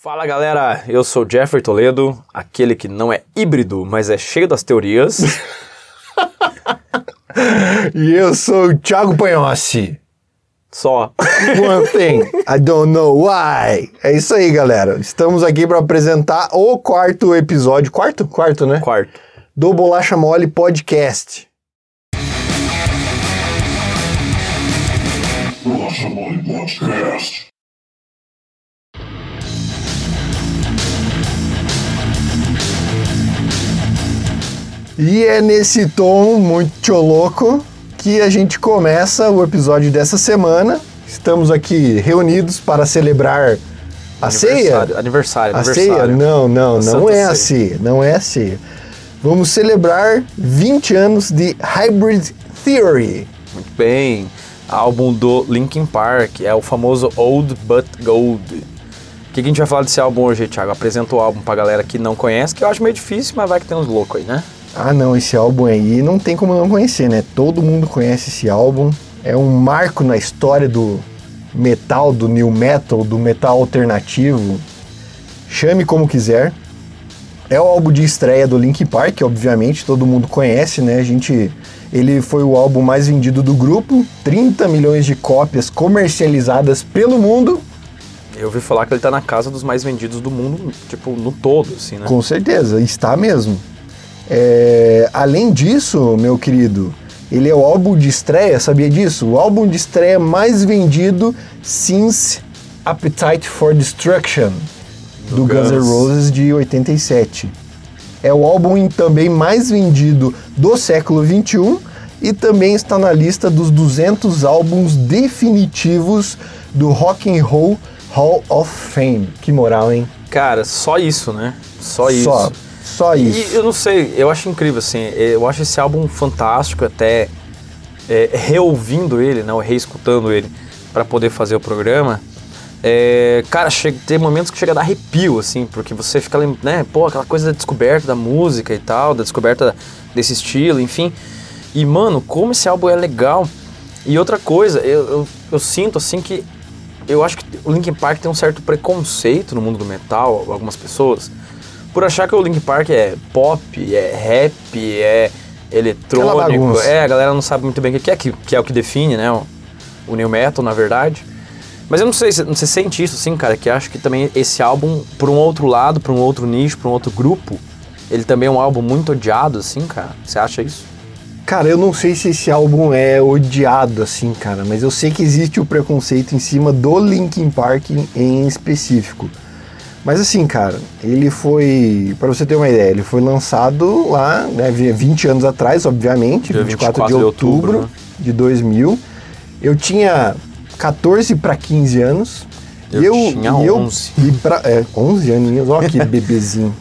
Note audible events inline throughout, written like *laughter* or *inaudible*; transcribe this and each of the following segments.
Fala galera, eu sou Jeffrey Toledo, aquele que não é híbrido, mas é cheio das teorias. *laughs* E eu sou o Thiago Panhossi. Só. One thing, I don't know why. É isso aí, galera. Estamos aqui para apresentar o quarto episódio. Quarto? Quarto, né? Quarto. Do Bolacha Mole Podcast. Bolacha Mole Podcast. E é nesse tom muito louco que a gente começa o episódio dessa semana. Estamos aqui reunidos para celebrar a ceia. Aniversário, Aniversário, A aniversário. ceia? Não, não, A não é a Ceia. ceia, não é a ceia. Vamos celebrar 20 anos de Hybrid Theory. Muito bem. Álbum do Linkin Park, é o famoso Old But Gold. O que, que a gente vai falar desse álbum hoje, Thiago? Apresenta o álbum pra galera que não conhece, que eu acho meio difícil, mas vai que tem uns loucos aí, né? Ah, não, esse álbum aí não tem como não conhecer, né? Todo mundo conhece esse álbum. É um marco na história do metal, do new metal, do metal alternativo. Chame como quiser. É o álbum de estreia do Linkin Park, obviamente, todo mundo conhece, né? A gente ele foi o álbum mais vendido do grupo, 30 milhões de cópias comercializadas pelo mundo. Eu ouvi falar que ele tá na casa dos mais vendidos do mundo, tipo, no todo, assim, né? Com certeza, está mesmo. É, além disso, meu querido, ele é o álbum de estreia, sabia disso? O álbum de estreia mais vendido since Appetite for Destruction, do, Guns N'. Roses de 87. É o álbum também mais vendido do século 21 e também está na lista dos 200 álbuns definitivos do Rock and Roll Hall of Fame. Que moral, hein? Cara, só isso, né? Só isso. Só, isso. E eu não sei, eu acho incrível, assim, eu acho esse álbum fantástico, até é, reouvindo ele, né, ou reescutando ele para poder fazer o programa. É, cara, chega, tem momentos que chega a dar arrepio, assim, porque você fica, né, pô, aquela coisa da descoberta da música e tal, da descoberta desse estilo, enfim. E, mano, como esse álbum é legal. E outra coisa, eu, eu, eu sinto, assim, que eu acho que o Linkin Park tem um certo preconceito no mundo do metal, algumas pessoas, por achar que o Linkin Park é pop, é rap, é eletrônico. É, a galera não sabe muito bem o que é, que, que é o que define, né? O, o new metal, na verdade. Mas eu não sei, se você sente isso, assim, cara, que acho que também esse álbum, por um outro lado, por um outro nicho, por um outro grupo, ele também é um álbum muito odiado, assim, cara. Você acha isso? Cara, eu não sei se esse álbum é odiado assim, cara, mas eu sei que existe o preconceito em cima do Linkin Park em específico. Mas assim, cara, ele foi, Pra você ter uma ideia, ele foi lançado lá, né, 20 anos atrás, obviamente, Dia 24, 24 de de outubro, outubro, né? de 2000. Eu tinha 14 para 15 anos. Eu e tinha e 11. e pra, é, 11 aninhos, ó que *laughs* bebezinho.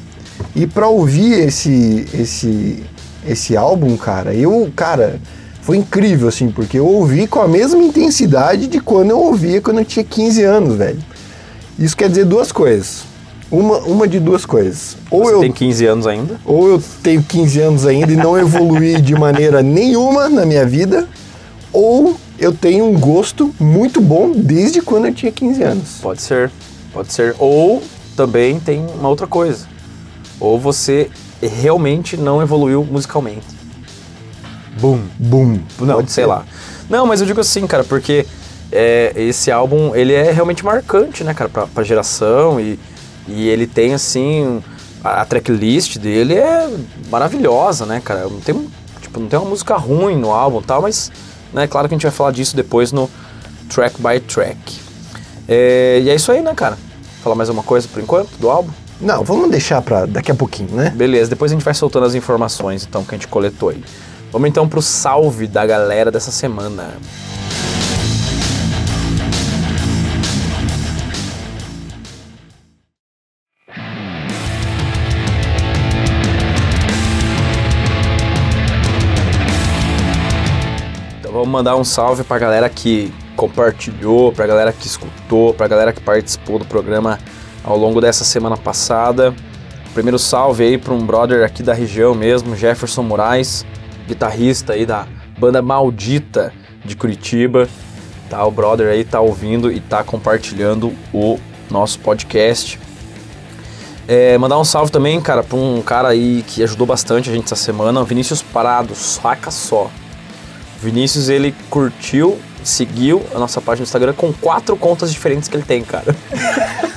E pra ouvir esse, esse, esse álbum, cara, eu, cara, foi incrível, assim, porque eu ouvi com a mesma intensidade de quando eu ouvia quando eu tinha 15 anos, velho. Isso quer dizer duas coisas. Uma, uma de duas coisas. Ou Você eu, tem 15 anos ainda? ou eu tenho 15 anos ainda e não evoluí de maneira nenhuma na minha vida, ou eu tenho um gosto muito bom desde quando eu tinha 15 anos. Pode ser, pode ser. Ou também tem uma outra coisa. Ou você realmente não evoluiu musicalmente. Boom. Boom. Não, Pode sei ser. lá. Não, mas eu digo assim, cara, porque é, esse álbum, ele é realmente marcante, né, cara, pra, pra geração e, e ele tem, assim, a, tracklist dele é maravilhosa, né, cara. Não tem, tipo, não tem uma música ruim no álbum e tal, mas, né, claro que a gente vai falar disso depois no track by track. É, e é isso aí, né, cara? Falar mais alguma coisa por enquanto do álbum? Não, vamos deixar pra daqui a pouquinho, né? Beleza, depois a gente vai soltando as informações então que a gente coletou aí. Vamos então pro salve da galera dessa semana. Vamos mandar um salve pra galera que compartilhou, pra galera que escutou, pra galera que participou do programa ao longo dessa semana passada. Primeiro salve aí para um brother aqui da região mesmo, Jefferson Moraes, guitarrista aí da banda Maldita de Curitiba. Tá, o brother aí tá ouvindo e tá compartilhando o nosso podcast. É, mandar um salve também, cara, pra um cara aí que ajudou bastante a gente essa semana, Vinícius Prado, saca só. Vinícius, ele curtiu, seguiu a nossa página no Instagram com quatro contas diferentes que ele tem, cara. *laughs*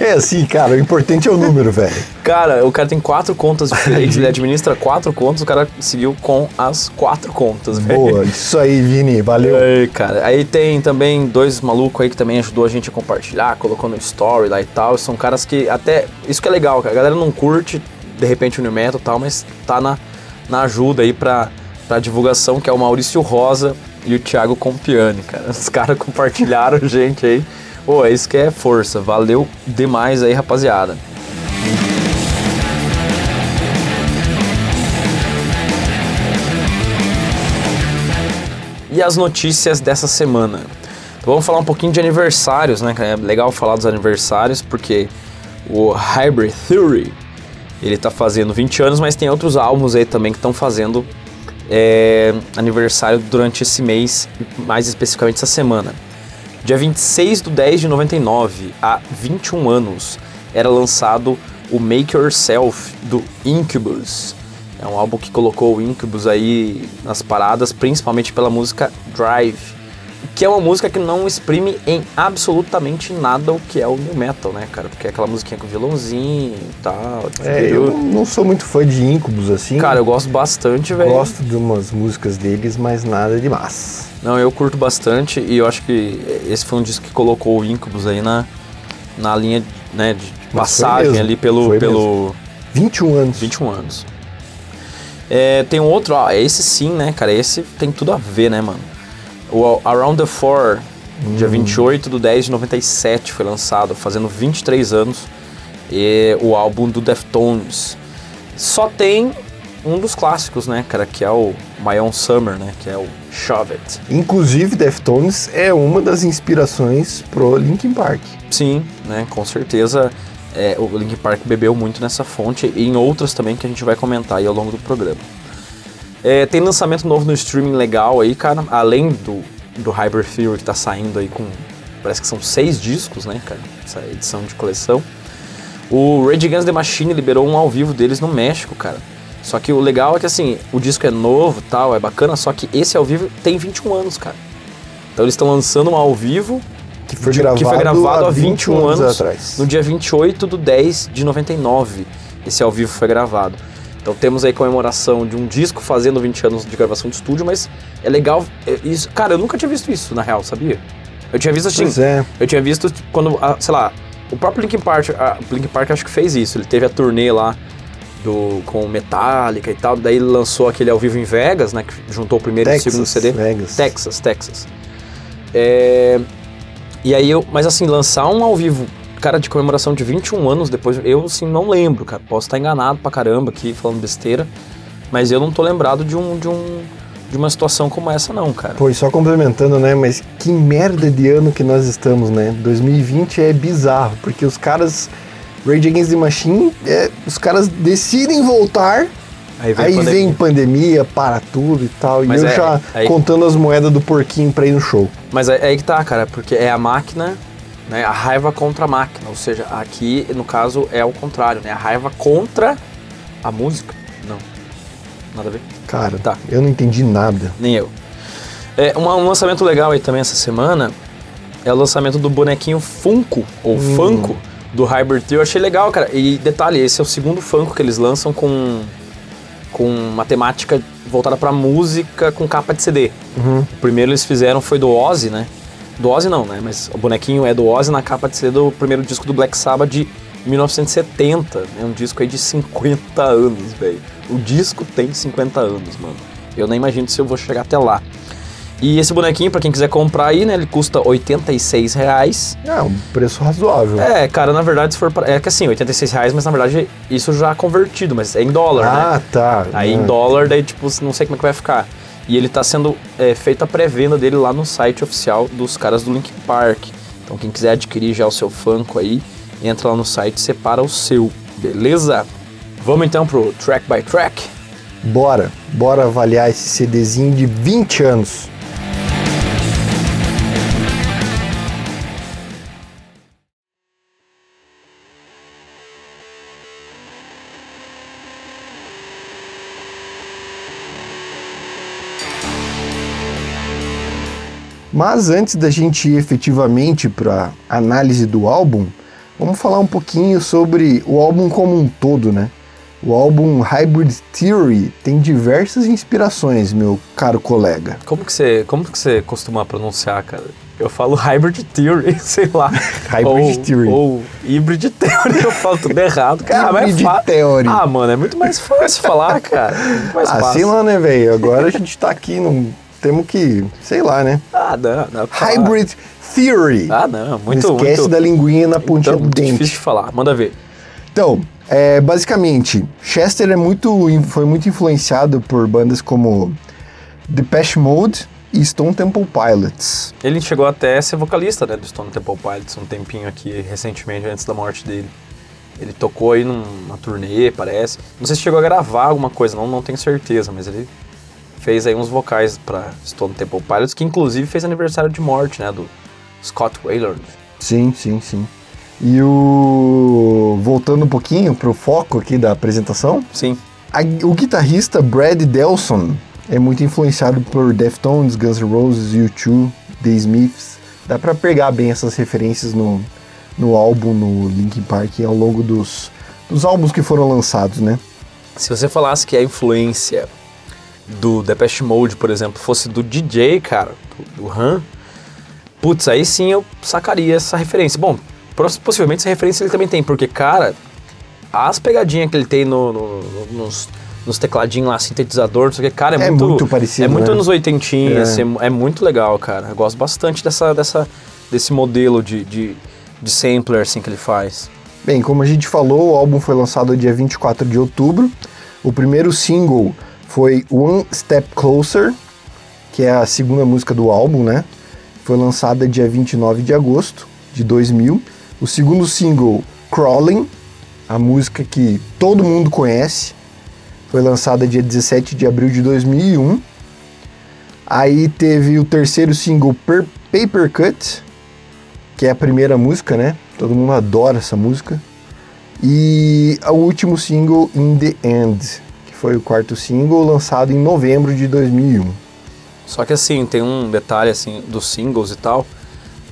É assim, cara, o importante é o número, velho. Cara, o cara tem quatro contas diferentes, ele administra quatro contas, o cara seguiu com as quatro contas, velho. Boa, isso aí, Vini, valeu. Aí, cara. Aí tem também dois malucos aí que também ajudou a gente a compartilhar, colocou no story lá e tal. São caras que até. Isso que é legal, cara. A galera não curte, de repente, o New Metal e tal, mas tá na, na ajuda aí pra, pra divulgação, que é o Maurício Rosa e o Thiago Compiani, cara. Os caras *laughs* compartilharam *laughs* gente aí. Pô, é isso que é força. Valeu demais aí, rapaziada. E as notícias dessa semana? Então, vamos falar um pouquinho de aniversários, né? É legal falar dos aniversários porque o Hybrid Theory ele tá fazendo 20 anos, mas tem outros álbuns aí também que estão fazendo é, aniversário durante esse mês, mais especificamente essa semana. Dia 26 de 10 de 99, há 21 anos, era lançado o Make Yourself do Incubus. É um álbum que colocou o Incubus aí nas paradas, principalmente pela música Drive, que é uma música que não exprime em absolutamente nada o que é o new metal, né, cara? Porque é aquela musiquinha com violãozinho e tal. É, eu não sou muito fã de Incubus, assim. Cara, eu gosto bastante, velho. Gosto de umas músicas deles, mas nada demais. Não, eu curto bastante e eu acho que esse foi um disco que colocou o Incubus aí na, na linha né, de passagem ali pelo, foi pelo 21 anos. 21 anos. É, tem um outro, ó, esse sim, né, cara? Esse tem tudo a ver, né, mano? O Around the Four, dia 28 do 10 de 97, foi lançado, fazendo 23 anos. E o álbum do Deftones. Só tem um dos clássicos, né, cara? Que é o My Own Summer, né? Que é o Shove It. Inclusive, Deftones é uma das inspirações pro Linkin Park. Sim, né? Com certeza é, o Linkin Park bebeu muito nessa fonte e em outras também que a gente vai comentar aí ao longo do programa. É, tem lançamento novo no streaming legal aí, cara. Além do, do Hyper Theory que tá saindo aí com. Parece que são seis discos, né, cara? Essa edição de coleção. O Rage Against the Machine liberou um ao vivo deles no México, cara. Só que o legal é que assim, o disco é novo tal, é bacana, só que esse ao vivo tem 21 anos, cara. Então eles estão lançando um ao vivo Que foi, de- gravado, que foi gravado há 21 anos, atrás. no dia 28 do 10 de 99. Esse ao vivo foi gravado. Então temos aí comemoração de um disco fazendo 20 anos de gravação de estúdio, mas é legal. é, isso, cara, eu nunca tinha visto isso, na real, sabia? Eu tinha visto assim. Pois é. Eu tinha visto tipo, quando, ah, sei lá, o próprio Linkin Park, a, o Linkin Park acho que fez isso. Ele teve a turnê lá do, com Metallica e tal, daí ele lançou aquele ao vivo em Vegas, né? Que juntou o primeiro e o Texas, segundo CD. Vegas. Texas, Texas. É, e aí eu, mas assim, lançar um ao vivo, cara, de comemoração de 21 anos depois, eu assim não lembro, cara. Posso estar enganado pra caramba aqui falando besteira, mas eu não tô lembrado de um de um de uma situação como essa não, cara. Pô, e só complementando, né? Mas que merda de ano que nós estamos, né? 2020 é bizarro, porque os caras. Rage Against the Machine, é, os caras decidem voltar, Aí aí a vem pandemia, para tudo e tal. Mas e eu é- já aí- contando as moedas do porquinho pra ir no show. Mas é, é aí que tá, cara, porque é a máquina, né? A raiva contra a máquina. Ou seja, aqui, no caso, é o contrário, né? A raiva contra a música. Não. Nada a ver. Cara, Tá. eu não entendi nada. Nem eu. É, uma- um lançamento legal aí também essa semana é o lançamento do bonequinho Funko, ou Funko, do Hybrid Theory. Eu achei legal, cara. E detalhe, esse é o segundo Funko que eles lançam com, com uma temática voltada pra música com capa de CD. Uhum. O primeiro eles fizeram foi do Ozzy, né? Do Ozzy não, né? Mas o bonequinho é do Ozzy na capa de CD do primeiro disco do Black Sabbath de 1970. É um disco aí de 50 anos, velho. O disco tem 50 anos, mano. Eu nem imagino se eu vou chegar até lá. E esse bonequinho, pra quem quiser comprar aí, né? Ele custa 86 reais. É, um preço razoável. É, cara, na verdade, se for pra... É que assim, 86 reais, mas na verdade isso já convertido, mas é em dólar, né? ah, tá. Aí Ah, em dólar, daí tipo, não sei como é que vai ficar. E ele tá sendo é, feita a pré-venda dele lá no site oficial dos caras do Linkin Park. Então quem quiser adquirir já o seu Funko aí, entra lá no site e separa o seu, beleza? Vamos então pro track by track. Bora, bora avaliar esse CDzinho de 20 anos. Mas antes da gente ir efetivamente para análise do álbum, vamos falar um pouquinho sobre o álbum como um todo, né? O álbum Hybrid Theory tem diversas inspirações, meu caro colega. Como que você, como que você costuma pronunciar, cara? Eu falo Hybrid Theory, *laughs* sei lá. Hybrid ou, Theory. Ou Hybrid Theory, eu falo tudo errado. Cara, mas é Hybrid fa- Theory. Ah, mano, é muito mais fácil falar, cara. Muito mais Ah, sei fácil. lá, né, velho? Agora a gente tá aqui, não temos que, sei lá, né? Ah, não, não. Hybrid Theory. Ah, não, muito, não esquece muito, da linguinha na pontinha então, do dente. difícil de falar. Manda ver. Então, é, basicamente, Chester é muito, foi muito influenciado por bandas como Depeche Mode e Stone Temple Pilots. Ele chegou até a ser vocalista né, do Stone Temple Pilots um tempinho aqui, recentemente, antes da morte dele. Ele tocou aí num- numa turnê, parece. Não sei se chegou a gravar alguma coisa, não, não tenho certeza, mas ele fez aí uns vocais pra Stone Temple Pilots, que inclusive fez aniversário de morte, né, do Scott Waylord. Sim, sim, sim. E o. Voltando um pouquinho pro foco aqui da apresentação, Sim, a- o guitarrista Brad Delson é muito influenciado por Deftones, Guns N' Roses, U2, The Smiths. Dá pra pegar bem essas referências no, no álbum, no Linkin Park, ao longo dos, dos álbuns que foram lançados, né? se você falasse que a influência do Depeche Mode, por exemplo, fosse do DJ, cara, do, do Han, putz, aí sim eu sacaria essa referência. Bom, poss- possivelmente essa referência ele também tem, porque, cara, as pegadinhas que ele tem no, no- no- nos, nos tecladinhos lá, sintetizador, não sei o que, cara, é, É muito, muito parecido, É muito né? anos 80, É. assim, é, muito legal, cara. Eu gosto bastante dessa, dessa, desse modelo de, de, de sampler, assim, que ele faz. Bem, como a gente falou, o álbum foi lançado dia 24 de outubro. O primeiro single foi One Step Closer, que é a segunda música do álbum, né? Foi lançada dia 29 de agosto de 2000. O segundo single, Crawling, a música que todo mundo conhece, foi lançada dia 17 de abril de 2001. Aí teve o terceiro single, Per- Paper Cut, que é a primeira música, né? Todo mundo adora essa música. E o último single, In the End, foi o quarto single, lançado em novembro de 2001. Só que assim, tem um detalhe assim dos singles e tal.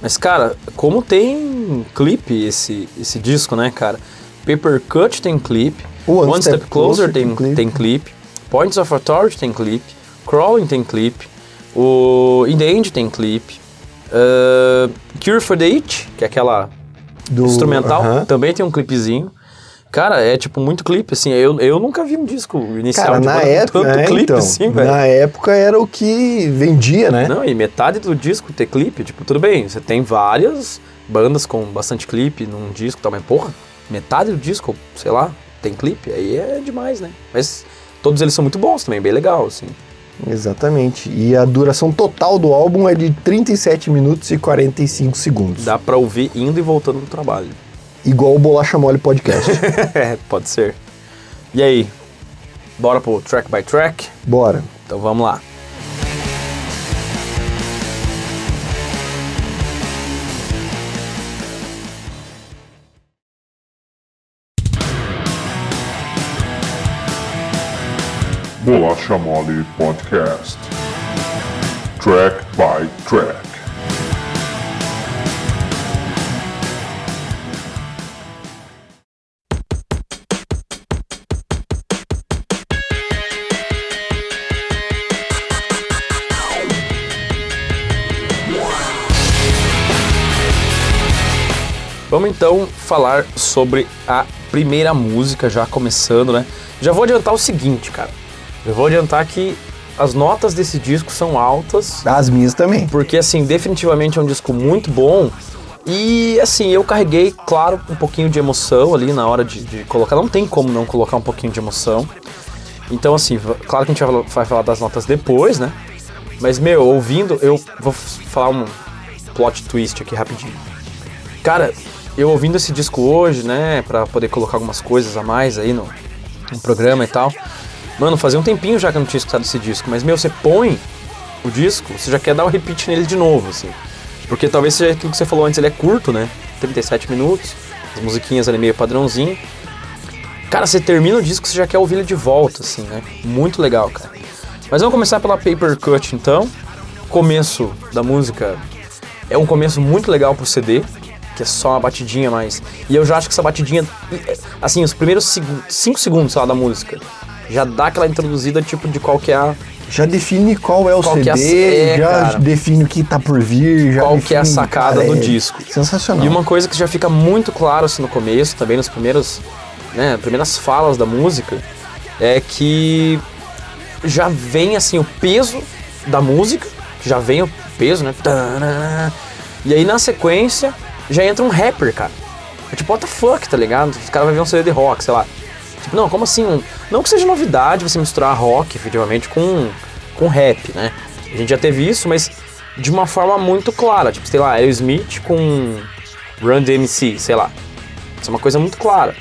Mas cara, como tem clipe esse, esse disco, né, cara? Paper Cut tem clipe, O One, Step, Closer, tem, clipe. tem clipe, Points of Authority tem clipe, Crawling tem clipe, o In the End tem clipe, uh, Cure for the Itch, que é aquela Do- instrumental, Aham. também tem um clipezinho. Cara, é tipo muito clipe, assim. Eu, eu nunca vi um disco inicial Cara, de na banda com época, tanto é, clipe então, assim, velho. na época era o que vendia, né? Não, e metade do disco ter clipe, tipo, tudo bem, você tem várias bandas com bastante clipe num disco e tal, mas porra, metade do disco, sei lá, tem clipe, aí é demais, né? Mas todos eles são muito bons também, bem legal, assim. Exatamente. E a duração total do álbum é de 37 minutos e 45 segundos. Dá pra ouvir indo e voltando do trabalho. Igual o Bolacha Mole Podcast. *laughs* É, pode ser. E aí, bora pro track by track? Bora. Então vamos lá. Bolacha Mole Podcast. Track by track. Vamos então falar sobre a primeira música, já começando, né? Já vou adiantar o seguinte, cara. Eu vou adiantar que as notas desse disco são altas, As minhas também. porque assim, definitivamente é um disco muito bom. E assim, eu carreguei, claro, um pouquinho de emoção ali na hora de, de colocar. Não tem como não colocar um pouquinho de emoção. Então, assim, claro que a gente vai falar- das notas depois, né? Mas, meu, ouvindo, eu vou falar um plot twist aqui rapidinho. Cara, eu ouvindo esse disco hoje, né, pra poder colocar algumas coisas a mais aí no, no programa e tal. Mano, fazia um tempinho já que eu não tinha escutado esse disco, mas, meu, você põe o disco, você já quer dar um repeat nele de novo, assim. Porque talvez seja aquilo que você falou antes, ele é curto, né? 37 minutos, as musiquinhas ali meio padrãozinho. Cara, você termina o disco, você já quer ouvir ele de volta, assim, né? Muito legal, cara. Mas vamos começar pela Paper Cut, então, começo da música é um começo muito legal pro CD, que é só uma batidinha mais. E eu já acho que essa batidinha, assim, os primeiros 5 segundos, sei lá, da música, já dá aquela introduzida tipo de qual que é a. Já define qual é o Qual é CD, é, já cara. define o que tá por vir, já Qual que é a define, sacada cara, do é disco. Sensacional. E uma coisa que já fica muito claro assim no começo, também nos primeiros, né, primeiras falas da música, é que já vem assim o peso da música, já vem o peso, né? E aí na sequência já entra um rapper, cara. É tipo, what the fuck, tá ligado? Os caras vão ver um CD de rock, sei lá. Tipo, não, como assim? Não que seja novidade você misturar rock, efetivamente, com, com rap, né? A gente já teve isso, mas de uma forma muito clara. Tipo, sei lá, Aerosmith com Run DMC, sei lá. Isso é uma coisa muito clara.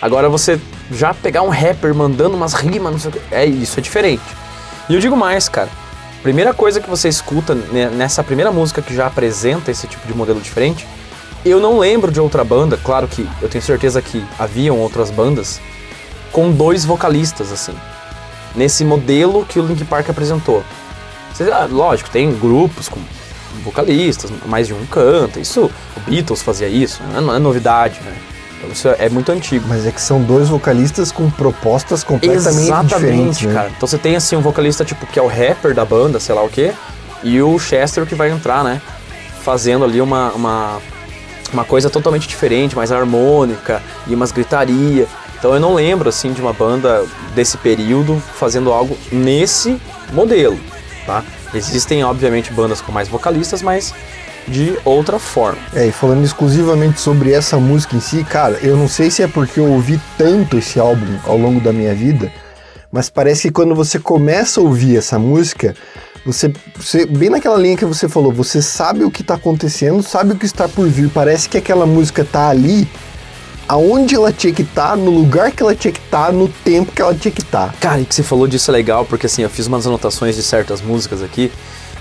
Agora você já pegar um rapper mandando umas rimas, não sei o que, é isso, é diferente. E eu digo mais, cara. Primeira coisa que você escuta nessa primeira música que já apresenta esse tipo de modelo diferente, eu não lembro de outra banda, claro que eu tenho certeza que haviam outras bandas com dois vocalistas assim, nesse modelo que o Link Park apresentou. Ah, lógico, tem grupos com vocalistas, mais de um canta, isso, o Beatles fazia isso, né? não é novidade, né? Isso é muito antigo. Mas é que são dois vocalistas com propostas completamente diferentes. Exatamente, né? cara. Então você tem assim um vocalista tipo que é o rapper da banda, sei lá o quê, e o Chester que vai entrar, né? Fazendo ali uma, uma, uma coisa totalmente diferente, mais harmônica e umas gritaria. Então eu não lembro assim de uma banda desse período fazendo algo nesse modelo, tá? Existem obviamente bandas com mais vocalistas, mas de outra forma. É, e falando exclusivamente sobre essa música em si, cara, eu não sei se é porque eu ouvi tanto esse álbum ao longo da minha vida, mas parece que quando você começa a ouvir essa música, você, você- bem naquela linha que você falou, você sabe o que tá acontecendo, sabe o que está por vir, parece que aquela música tá ali aonde ela tinha que estar, no lugar que ela tinha que estar, no tempo que ela tinha que estar. Cara, e que você falou disso é legal, porque assim, eu fiz umas anotações de certas músicas aqui,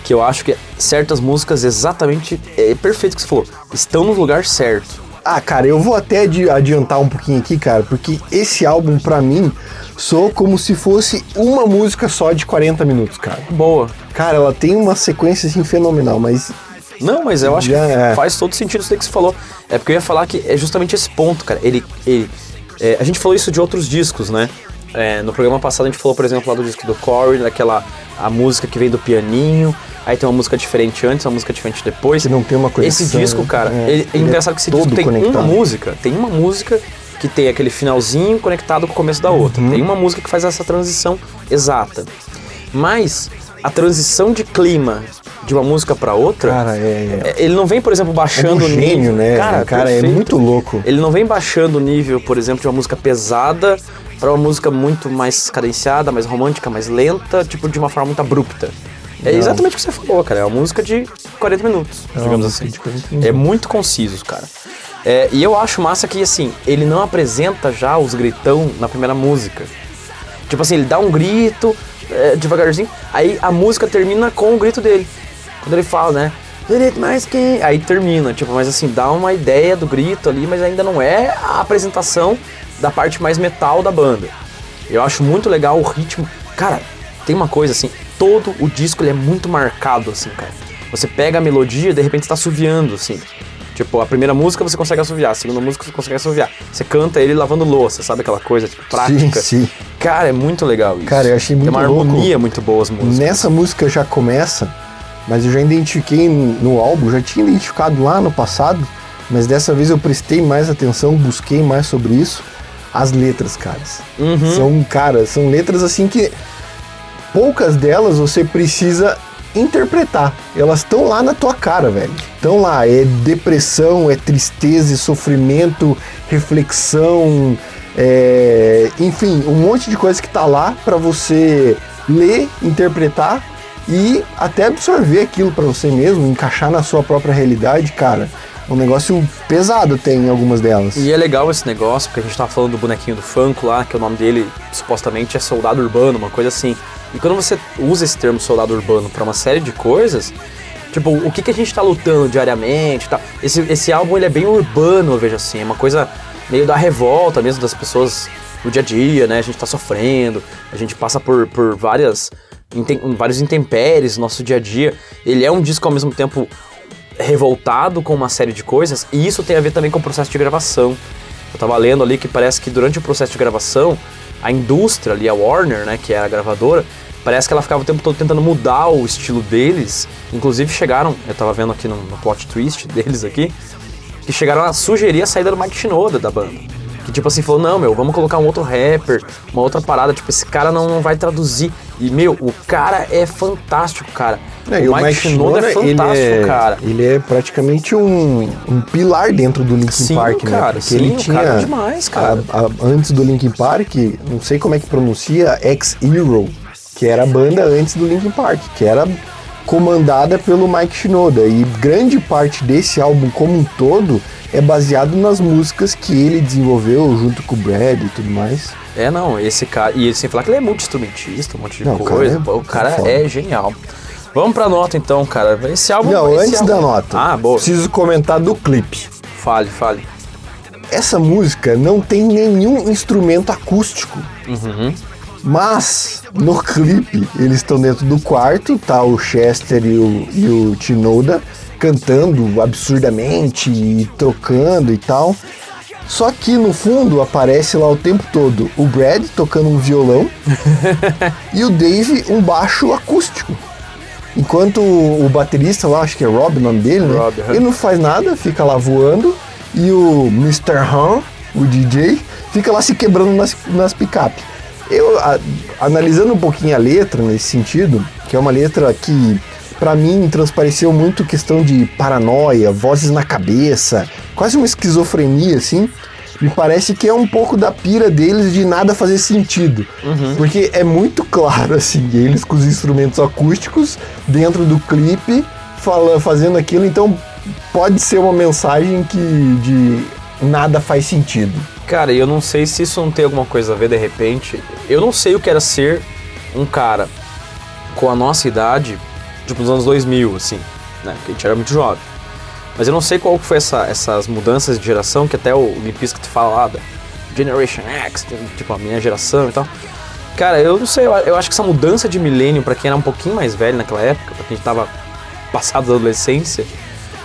que eu acho que certas músicas exatamente, é perfeito que você falou, estão no lugar certo. Ah, cara, eu vou até adi- adiantar um pouquinho aqui, cara, porque esse álbum, pra mim, soou como se fosse uma música só de 40 minutos, cara. Boa. Cara, ela tem uma sequência assim fenomenal, mas Não, mas eu acho Já que é. faz todo sentido isso que você falou. É porque eu ia falar que é justamente esse ponto, cara. Ele. ele é, a gente falou isso de outros discos, né? É, no programa passado a gente falou, por exemplo, lá do disco do Corey, daquela a música que vem do pianinho, aí tem uma música diferente antes, uma música diferente depois. que não tem uma conexão. Esse disco, cara, é, ele, é engraçado que esse disco tem conectado. uma música, tem uma música que tem aquele finalzinho conectado com o começo da outra. Uhum. Tem uma música que faz essa transição exata. Mas a transição de clima de uma música pra outra, Cara, é. é, ele não vem, por exemplo, É baixando um o gênio, nível. né? Cara, Cara, é muito louco. Ele não vem baixando o nível, por exemplo, de uma música pesada pra uma música muito mais cadenciada, mais romântica, mais lenta, tipo de uma forma muito abrupta. É Não. exatamente o que você falou, cara. É uma música de 40 minutos, É uma digamos assim. de 40 minutos. É muito conciso, cara. É, e eu acho massa que, assim, ele não apresenta já os gritão na primeira música. Tipo assim, ele dá um grito é, devagarzinho, aí a música termina com o grito dele. Quando ele fala, né? "Direito mais que. Aí termina, tipo, mas assim, dá uma ideia do grito ali, mas ainda não é a apresentação da parte mais metal da banda. Eu acho muito legal o ritmo. Cara, tem uma coisa assim, todo o disco ele é muito marcado, assim, cara. Você pega a melodia e de repente está assoviando, assim. Tipo, a primeira música você consegue assoviar, a segunda música você consegue assoviar. Você canta ele lavando louça, sabe aquela coisa, tipo, prática. Sim, sim. Cara, é muito legal isso. Cara, eu achei muito Tem uma louco. harmonia muito boa as músicas. Nessa música já começa, mas eu já identifiquei no álbum, já tinha identificado lá no passado, mas dessa vez eu prestei mais atenção, busquei mais sobre isso. As letras, caras. Uhum. São, cara, são letras assim que poucas delas você precisa interpretar. Elas estão lá na tua cara, velho. Estão lá, é depressão, é tristeza, é sofrimento, reflexão, é, enfim, um monte de coisa que tá lá pra você ler, interpretar e até absorver aquilo pra você mesmo, encaixar na sua própria realidade, cara. Um negócio pesado tem em algumas delas. E é legal esse negócio, porque a gente tava falando do bonequinho do Funko lá, que o nome dele supostamente é soldado urbano, uma coisa assim. E quando você usa esse termo soldado urbano pra uma série de coisas, tipo, o que, que a gente tá lutando diariamente tal. Esse, esse álbum ele é bem urbano, eu vejo assim, é uma coisa meio da revolta mesmo das pessoas no dia a dia, né? A gente tá sofrendo, a gente passa por, por várias intem- vários intempéries no nosso dia a dia. Ele é um disco ao mesmo tempo revoltado com uma série de coisas, e isso tem a ver também com o processo de gravação. Eu tava lendo ali que parece que durante o processo de gravação, a indústria ali, a Warner, né, que era a gravadora, parece que ela ficava o tempo todo tentando mudar o estilo deles. Inclusive chegaram, eu tava vendo aqui no, no plot twist *laughs* deles aqui, que chegaram a sugerir a saída do Mike Shinoda da banda. Que tipo assim, falou, não, meu, vamos colocar um outro rapper, uma outra parada, tipo, esse cara não, não vai traduzir. E, meu, o cara é fantástico, cara. É, e o Mike Shinoda é fantástico, ele é, cara. Ele é praticamente um, um pilar dentro do Linkin Sim, Park, né? cara, Porque sim, ele o tinha cara é demais, cara. a- a- antes do Linkin Park, não sei como é que pronuncia, X-Hero, que era a banda antes do Linkin Park, que era comandada pelo Mike Shinoda. E grande parte desse álbum como um todo é baseado nas músicas que ele desenvolveu junto com o Brad e tudo mais. É, não, esse cara. E sem falar que ele é multi-instrumentista, um monte de Não, o cara coisa. é o cara é genial. Vamos pra nota então, cara. Esse álbum. Não, esse antes álbum- da nota, Ah, boa. preciso comentar do clipe. Fale, fale. Essa música não tem nenhum instrumento acústico. Uhum. Mas no clipe eles estão dentro do quarto, tá o Chester e o, e o Tinoda cantando absurdamente e trocando e tal. Só que no fundo aparece lá o tempo todo o Brad tocando um violão *laughs* e o Dave um baixo acústico. Enquanto o baterista lá, acho que é Rob o nome dele, né? Rob. Ele não faz nada, fica lá voando. E o Mr. Han, o DJ, fica lá se quebrando nas, nas picapes. Eu, a- analisando um pouquinho a letra nesse sentido, que é uma letra que, pra mim, transpareceu muito questão de paranoia, vozes na cabeça, quase uma esquizofrenia, assim. Me parece que é um pouco da pira deles de nada fazer sentido. Porque é muito claro, assim, eles com os instrumentos acústicos dentro do clipe, fala, fazendo aquilo, então pode ser uma mensagem que de nada faz sentido. Cara, eu não sei se isso não tem alguma coisa a ver de repente. Eu não sei o que era ser um cara com a nossa idade, tipo nos anos 2000, assim, né? Porque a gente era muito jovem. Mas eu não sei qual foi essa, essas mudanças de geração que até o Limpisco te fala Generation X, tipo a minha geração e tal. Cara, eu não sei, eu, acho que essa mudança de milênio pra quem era um pouquinho mais velho naquela época, pra quem tava passado da adolescência,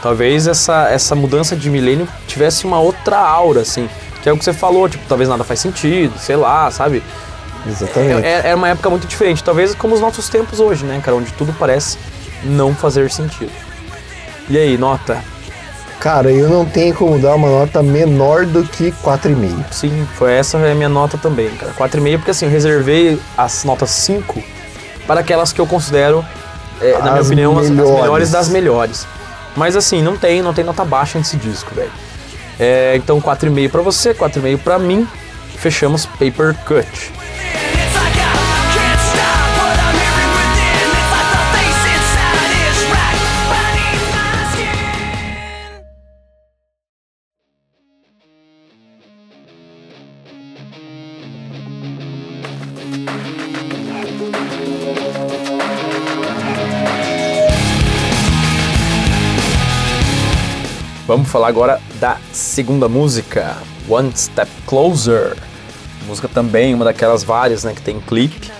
talvez essa, essa mudança de milênio tivesse uma outra aura, assim. Que é o que você falou, tipo, talvez nada faz sentido, sei lá, sabe? Exatamente. É, é uma época muito diferente, talvez como os nossos tempos hoje, né, cara? Onde tudo parece não fazer sentido. E aí, nota? Cara, eu não tenho como dar uma nota menor do que 4,5. Sim, foi essa é a minha nota também, cara. 4,5, porque assim, eu reservei as notas 5 para aquelas que eu considero, é, na minha opinião, as, as melhores. melhores das melhores. Mas assim, não tem, não tem nota baixa nesse disco, velho. É, então 4,5 pra você, 4,5 pra mim. Fechamos Paper Cut. Falar agora da segunda música, One Step Closer. Música também, uma daquelas várias, né, que tem clipe.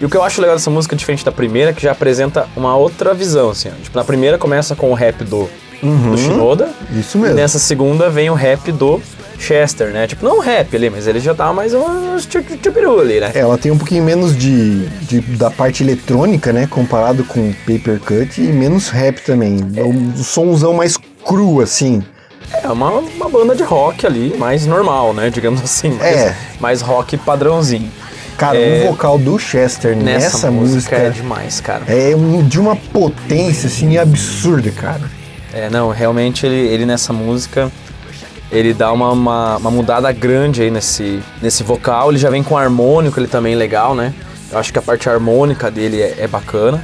E o que eu acho legal dessa música, diferente da primeira, é que já apresenta uma outra visão, assim. ó. Tipo, na primeira começa com o rap do, do Shinoda. Isso E mesmo. nessa segunda vem o rap do Chester, né? Tipo, não rap ali, mas ele já tá mais um chupiru ali, né? É, ela tem um pouquinho menos de, de- da parte eletrônica, né? Comparado com Paper Cut e menos rap também. É um somzão mais cru, assim. É uma, uma banda de rock ali, mais normal, né? Digamos assim. Mais, É. mais rock padrãozinho. Cara, É, o vocal do Chester nessa, Nessa, música, música é demais, cara. é de uma potência, assim, absurda, cara. É, não, realmente ele, ele nessa música, ele dá uma, uma, uma mudada grande aí nesse, nesse vocal. Ele já vem com harmônico, ele também é legal, né? Eu acho que a parte harmônica dele é, é bacana.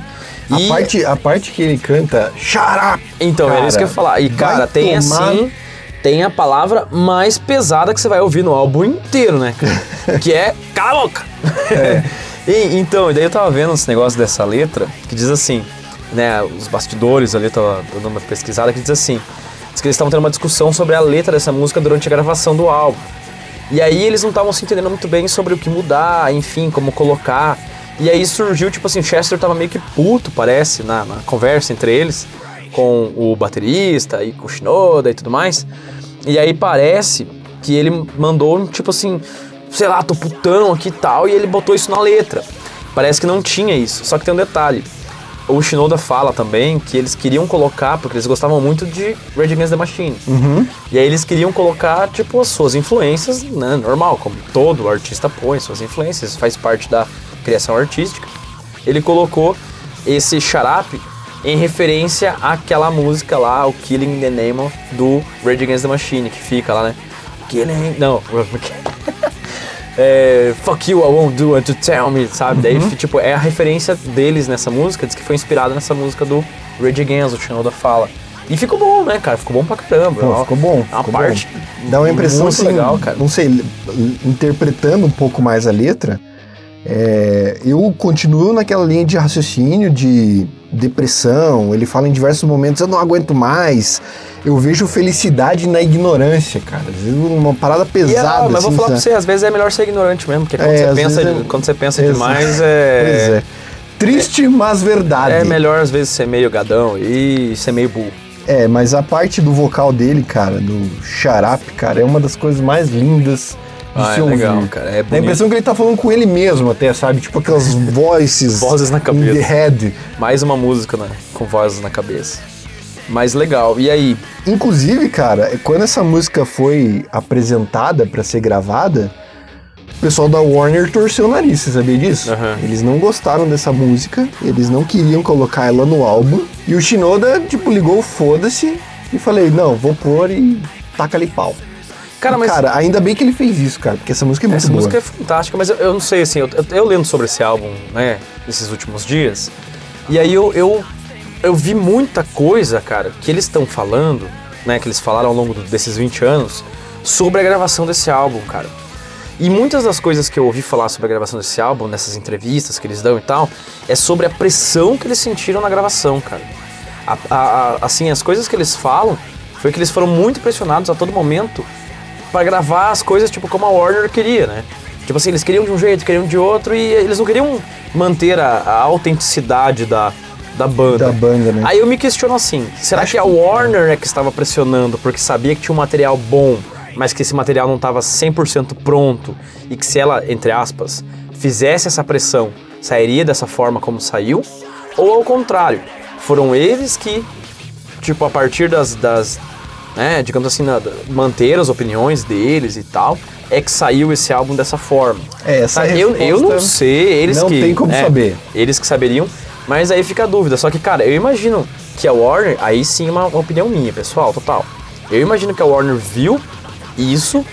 A, E- parte, a parte que ele canta up! Então, Cara, é isso que eu ia falar. E, cara, tem assim. Tem a palavra mais pesada que você vai ouvir no álbum inteiro, né? *laughs* que é cala a boca! *laughs* E, então, e daí eu tava vendo esse negócio dessa letra, que diz assim, né? Os bastidores ali, eu tava dando uma pesquisada, que diz assim: diz que eles estavam tendo uma discussão sobre a letra dessa música durante a gravação do álbum. E aí eles não estavam se entendendo muito bem sobre o que mudar, enfim, como colocar. E aí surgiu, tipo assim, o Chester tava meio que puto, parece, na, na conversa entre eles, com o baterista e com o Shinoda e tudo mais. E aí parece que ele mandou, tipo assim, sei lá, tô putão aqui e tal, e ele botou isso na letra. Parece que não tinha isso, só que tem um detalhe. O Shinoda fala também que eles queriam colocar, porque eles gostavam muito de Rage Against the Machine. E aí eles queriam colocar, tipo, as suas influências, né, normal, como todo artista põe suas influências, faz parte da criação artística. Ele colocou esse xarape em referência àquela música lá, o Killing in the Name of, do Rage Against the Machine, que fica lá, né? Killing... Não, *laughs* é, Fuck you, I won't do it to tell me, sabe? Daí, tipo, é a referência deles nessa música, diz que foi inspirada nessa música do Rage Against, o Shinoda fala. E ficou bom, né, cara? Ficou bom pra caramba. Pô, ficou bom. Ficou parte bom. Dá uma impressão muito assim, legal, cara. não sei, interpretando um pouco mais a letra, é, eu continuo naquela linha de raciocínio de depressão. Ele fala em diversos momentos: eu não aguento mais. Eu vejo felicidade na ignorância, cara. Às vezes uma parada ah, pesada. mas vou assim, falar pra você, às vezes é melhor ser ignorante mesmo, porque quando, É, você, pensa, é- quando você pensa demais, Pois é, é. Triste, mas verdade. é melhor às vezes ser meio gadão e ser meio burro. É, mas a parte do vocal dele, cara, do xarape, cara, é uma das coisas mais lindas Ah, é ouvir. legal, cara, é Dá a impressão que ele tá falando com ele mesmo até, sabe? Tipo aquelas *laughs* voices... Vozes na In cabeça. the head. Mais uma música né, com vozes na cabeça. Mas legal. E aí? Inclusive, cara, quando essa música foi apresentada pra ser gravada, o pessoal da Warner torceu o nariz, você sabia disso? Aham. Eles não gostaram dessa música, eles não queriam colocar ela no álbum, e o Shinoda, tipo, ligou o foda-se e falei, não, vou pôr e taca ali pau. Cara, mas Cara, ainda bem que ele fez isso, cara, porque essa música é muito essa boa. música é fantástica, mas eu, eu não sei, assim, eu, eu- lendo sobre esse álbum, né, esses últimos dias, e aí eu, eu, eu vi muita coisa, cara, que eles estão falando, né, que eles falaram ao longo do- desses 20 anos, sobre a gravação desse álbum, cara. E muitas das coisas que eu ouvi falar sobre a gravação desse álbum, nessas entrevistas que eles dão e tal, é sobre a pressão que eles sentiram na gravação, cara. A- a- a- assim, as coisas que eles falam foi que eles foram muito pressionados a todo momento pra gravar as coisas tipo como a Warner queria, né? Tipo assim, eles queriam de um jeito, queriam de outro e eles não queriam manter a, a autenticidade da, da banda. Da banda, né? Aí eu me questiono assim, será Acho que a que- Warner é que estava pressionando porque sabia que tinha um material bom, mas que esse material não estava 100% pronto e que se ela, entre aspas, fizesse essa pressão, sairia dessa forma como saiu? Ou ao contrário, foram eles que, tipo, a partir das, das né, digamos assim, na, manter as opiniões deles e tal, é que saiu esse álbum dessa forma. É, essa Tá, eu, eu não sei, eles não que. tem como é, saber. Eles que saberiam, mas aí fica a dúvida. Só que, cara, eu imagino que a Warner, aí sim uma, uma opinião minha, pessoal, total. Eu imagino que a Warner viu isso,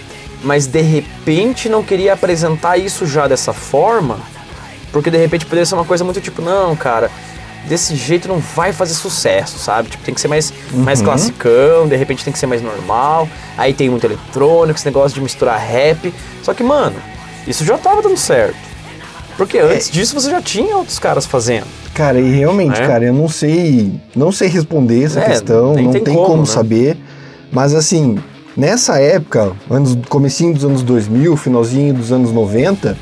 mas de repente não queria apresentar isso já dessa forma, porque de repente poderia ser uma coisa muito tipo, não, cara, desse jeito não vai fazer sucesso, sabe? Tipo, tem que ser mais, mais Uhum. classicão, de repente tem que ser mais normal, aí tem muito eletrônico, esse negócio de misturar rap. Só que, mano, isso já tava dando certo. Porque É. antes disso você já tinha outros caras fazendo. Cara, e realmente, É. cara, eu não sei, não sei responder essa É, questão, não tem tem, como, como, né? saber. Mas assim, nessa época, anos, comecinho dos anos 2000, finalzinho dos anos 90,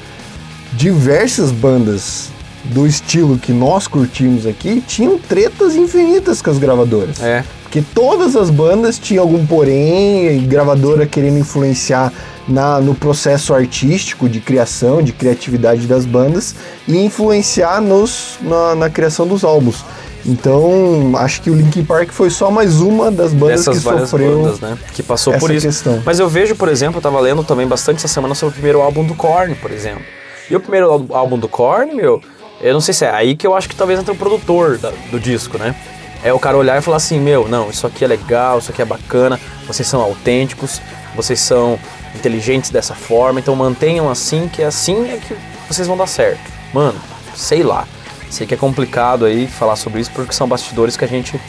diversas bandas do estilo que nós curtimos aqui tinham tretas infinitas com as gravadoras. É. Porque todas as bandas tinham algum porém, e gravadora querendo influenciar na, no processo artístico de criação, de criatividade das bandas e influenciar nos, na, na criação dos álbuns. Então, acho que o Linkin Park foi só mais uma das bandas Dessas que sofreu bandas, né? Que passou por isso. questão. Mas eu vejo, por exemplo, eu tava lendo também bastante essa semana sobre o primeiro álbum do Korn, por exemplo. E o primeiro ál- álbum do Korn, meu, eu não sei se é aí que eu acho que talvez entre o produtor da- do disco, né? É o cara olhar e falar assim, meu, não, isso aqui é legal, isso aqui é bacana, vocês são autênticos, vocês são inteligentes dessa forma, então mantenham assim, que assim é que vocês vão dar certo. Mano, sei lá. Sei que é complicado aí falar sobre isso porque são bastidores que a gente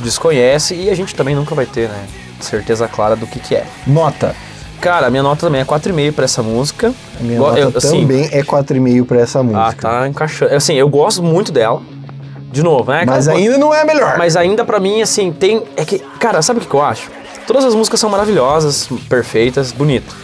desconhece e a gente também nunca vai ter, né? Certeza clara do que que é. nota. Cara, a minha nota também é 4,5 pra essa música. A minha Go- nota eu- assim, também é 4,5 pra essa música. Ah, tá encaixando. Assim, eu gosto muito dela. De novo, né? Mas Cara, ainda não é a melhor. Mas ainda pra mim, assim, tem. É que, cara, sabe o que que eu acho? Todas as músicas são maravilhosas, perfeitas, bonito.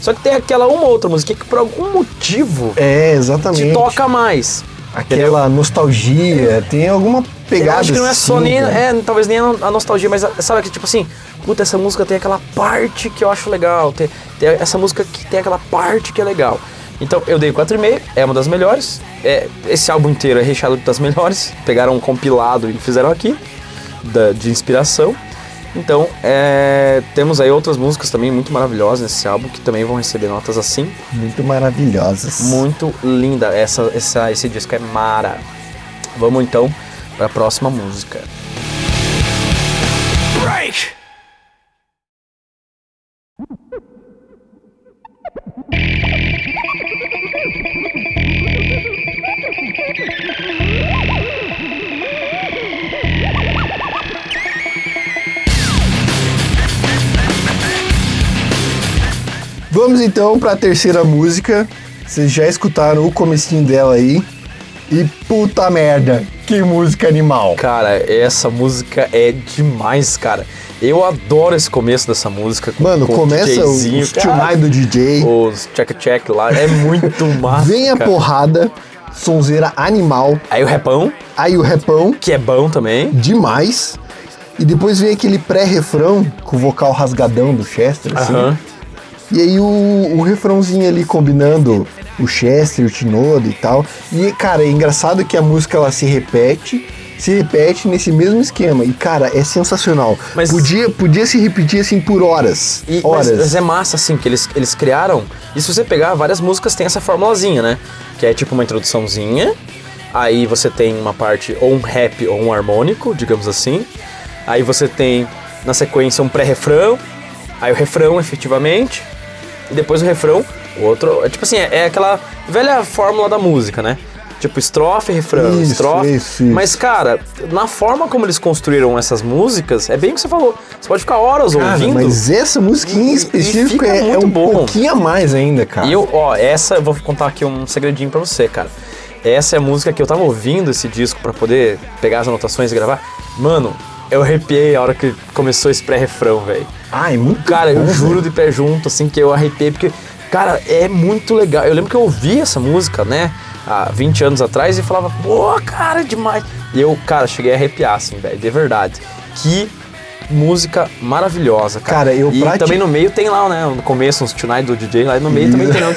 Só que tem aquela uma outra música que por algum motivo É, exatamente. te toca mais. aquela nostalgia, tem alguma pegada Eu acho que não é só nem. É, talvez nem a nostalgia, mas a- sabe que tipo assim, puta, essa música tem aquela parte que eu acho legal. Tem, tem essa música que tem aquela parte que é legal. Então eu dei 4,5, é uma das melhores. É, esse álbum inteiro é recheado das melhores. Pegaram um compilado e fizeram aqui, da- de inspiração. Então, é, temos aí outras músicas também muito maravilhosas nesse álbum que também vão receber notas assim. Muito maravilhosas. Muito linda. Essa, essa, esse disco é mara. Vamos então para a próxima música. Break! Vamos então pra terceira música. Vocês já escutaram o comecinho dela aí. E puta merda, que música animal. Cara, essa música é demais, cara. Eu adoro esse começo dessa música. com- Mano, com começa o, tonight do DJ. Os check-check lá. É muito *laughs* massa. Vem a cara. porrada, sonzeira animal. Aí o repão, Aí o repão, que é bom também. demais. E depois vem aquele pré-refrão com o vocal rasgadão do Chester, assim. Aham. E aí o, o refrãozinho ali combinando o Chester, o Tinodo e tal. E, cara, é engraçado que a música ela se repete, se repete nesse mesmo esquema. E, cara, é sensacional. Mas- Podia, podia se repetir assim por horas. E, mas, horas. mas é massa, assim, que eles, eles criaram. E se você pegar, várias músicas tem essa formulazinha, né? Que é tipo uma introduçãozinha. Aí você tem uma parte, ou um rap ou um harmônico, digamos assim. Aí você tem, na sequência, um pré-refrão. Aí o refrão, efetivamente. E depois o refrão, o outro. É tipo assim, é, é aquela velha fórmula da música, né? Tipo, estrofe, refrão, Isso, estrofe. isso, isso. Mas, cara, na forma como eles construíram essas músicas, é bem o que você falou. Você pode ficar horas Cara, ouvindo. mas essa música E- em específico é, é um bom. pouquinho a mais ainda, cara. E eu, ó, essa eu vou contar aqui um segredinho pra você, cara. Essa é a música que eu tava ouvindo esse disco pra poder pegar as anotações e gravar. Mano, eu arrepiei a hora que começou esse pré-refrão, velho. Ah, é muito Cara, eu bom, juro velho. de pé junto, assim, que eu arrepiei, porque, cara, é muito legal. Eu lembro que eu ouvi essa música, né, há 20 anos atrás e falava, pô, cara, é demais. E eu, cara, cheguei a arrepiar, assim, velho, de verdade. Que música maravilhosa, cara. Cara, eu E prati- também no meio tem lá, né, no começo, uns tonight do DJ, lá no meio também tem, né,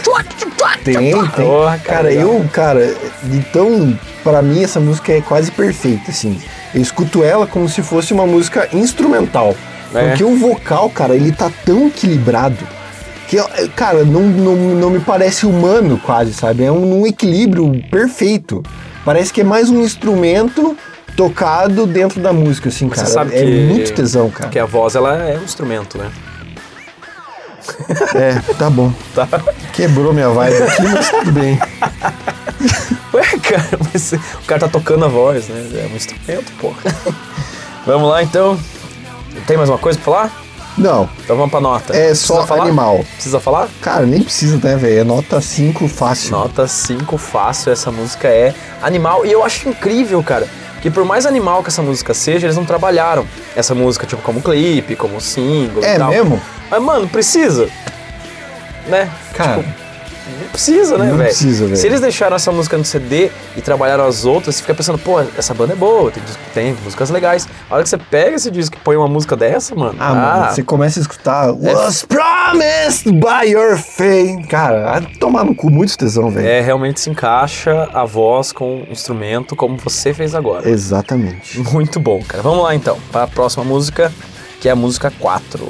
Tem, tem. Porra, cara, cara, eu, cara, então, pra mim essa música é quase perfeita, assim. Eu escuto ela como se fosse uma música instrumental. É. Porque o vocal, cara, ele tá tão equilibrado que, cara, não, não, não me parece humano quase, sabe? É um, um equilíbrio perfeito. Parece que é mais um instrumento tocado dentro da música, assim, Você cara. sabe é que, muito tesão, cara. Que a voz, ela é um instrumento, né? É, tá bom. *laughs* Tá? Quebrou minha vibe aqui, mas tudo bem. *laughs* Ué, cara, mas o cara tá tocando a voz, né? É um instrumento, porra. *laughs* Vamos lá, então. Tem mais uma coisa pra falar? Não, Então vamos pra nota. É Precisa só falar? animal. Precisa falar? cara, nem precisa, né, velho? É nota 5 fácil. Nota 5 fácil, essa música é animal. E eu acho incrível, cara, que por mais animal que essa música seja, eles não trabalharam essa música, tipo, como clipe, como single É e tal. mesmo? Mas, mano, precisa. Né? Cara, Não precisa, né, Não velho? precisa, velho. Se eles deixaram essa música no CD e trabalharam as outras, você fica pensando, pô, essa banda é boa, tem, tem músicas legais. A hora que você pega esse disco e põe uma música dessa, mano. ah, mano, você começa a escutar Was promised by your fame. Cara, tomar no cu muito tesão, velho. É, realmente se encaixa a voz com o instrumento como você fez agora. Exatamente. Muito bom, cara. Vamos lá então, para a próxima música, que é a música 4.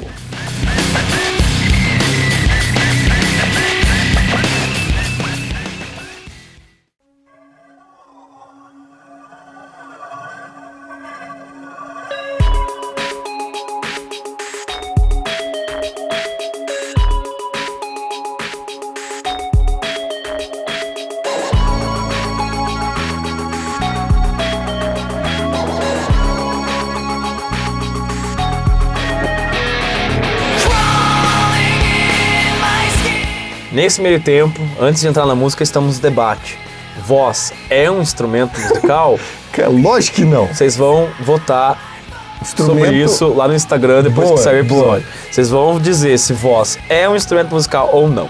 Nesse meio tempo, antes de entrar na música, estamos no debate. Voz é um instrumento musical? *laughs* Cara, lógico que não. Vocês vão votar sobre Instrumento- isso lá no Instagram depois Boa, que sair o episódio. Vocês vão dizer se voz é um instrumento musical ou não.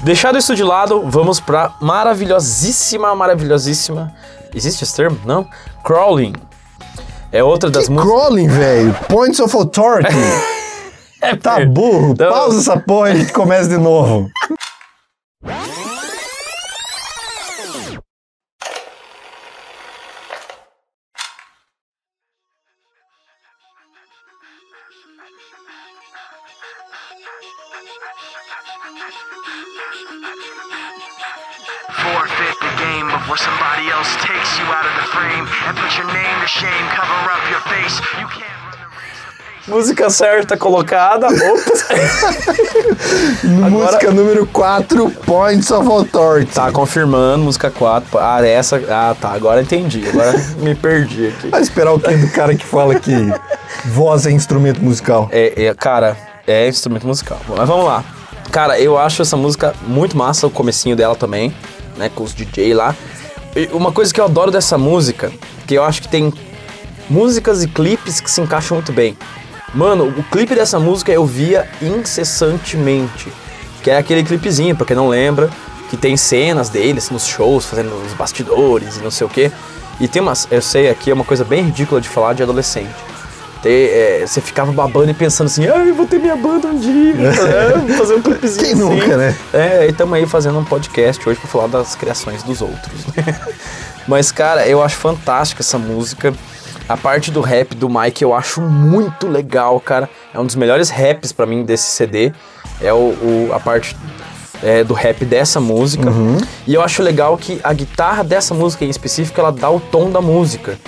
Deixado isso de lado, vamos pra maravilhosíssima, maravilhosíssima. Existe esse termo? Não? Crawling. É outra das músicas. crawling, velho. Points of Authority. *laughs* tá burro. Não. Pausa essa porra e a gente começa de novo. *laughs* Música certa colocada. Ops. *laughs* Música número 4, Points of Authority. tá confirmando, música 4. Ah, essa. Ah, tá. Agora entendi. Agora *laughs* me perdi aqui. Vai esperar o quê do cara que fala que voz é instrumento musical? É, é, cara, é instrumento musical. Mas vamos lá. Cara, eu acho essa música muito massa, o comecinho dela também, né, com os DJ lá. E uma coisa que eu adoro dessa música, que eu acho que tem músicas e clipes que se encaixam muito bem. Mano, o clipe dessa música eu via incessantemente. Que é aquele clipezinho, pra quem não lembra, que tem cenas deles nos shows, fazendo os bastidores e não sei o quê. E tem umas, eu sei aqui, é uma coisa bem ridícula de falar de adolescente. Ter, é, você ficava babando e pensando assim, ai, vou ter minha banda um dia, é, vou fazer um clipezinho Quem assim. nunca, né? É, e estamos aí fazendo um podcast hoje pra falar das criações dos outros. né? *laughs* Mas, cara, eu acho fantástica essa música. A parte do rap do Mike eu acho muito legal, cara. É um dos melhores raps pra mim desse CD. É o, o- a parte é, do rap dessa música. E eu acho legal que a guitarra dessa música em específico, ela dá o tom da música.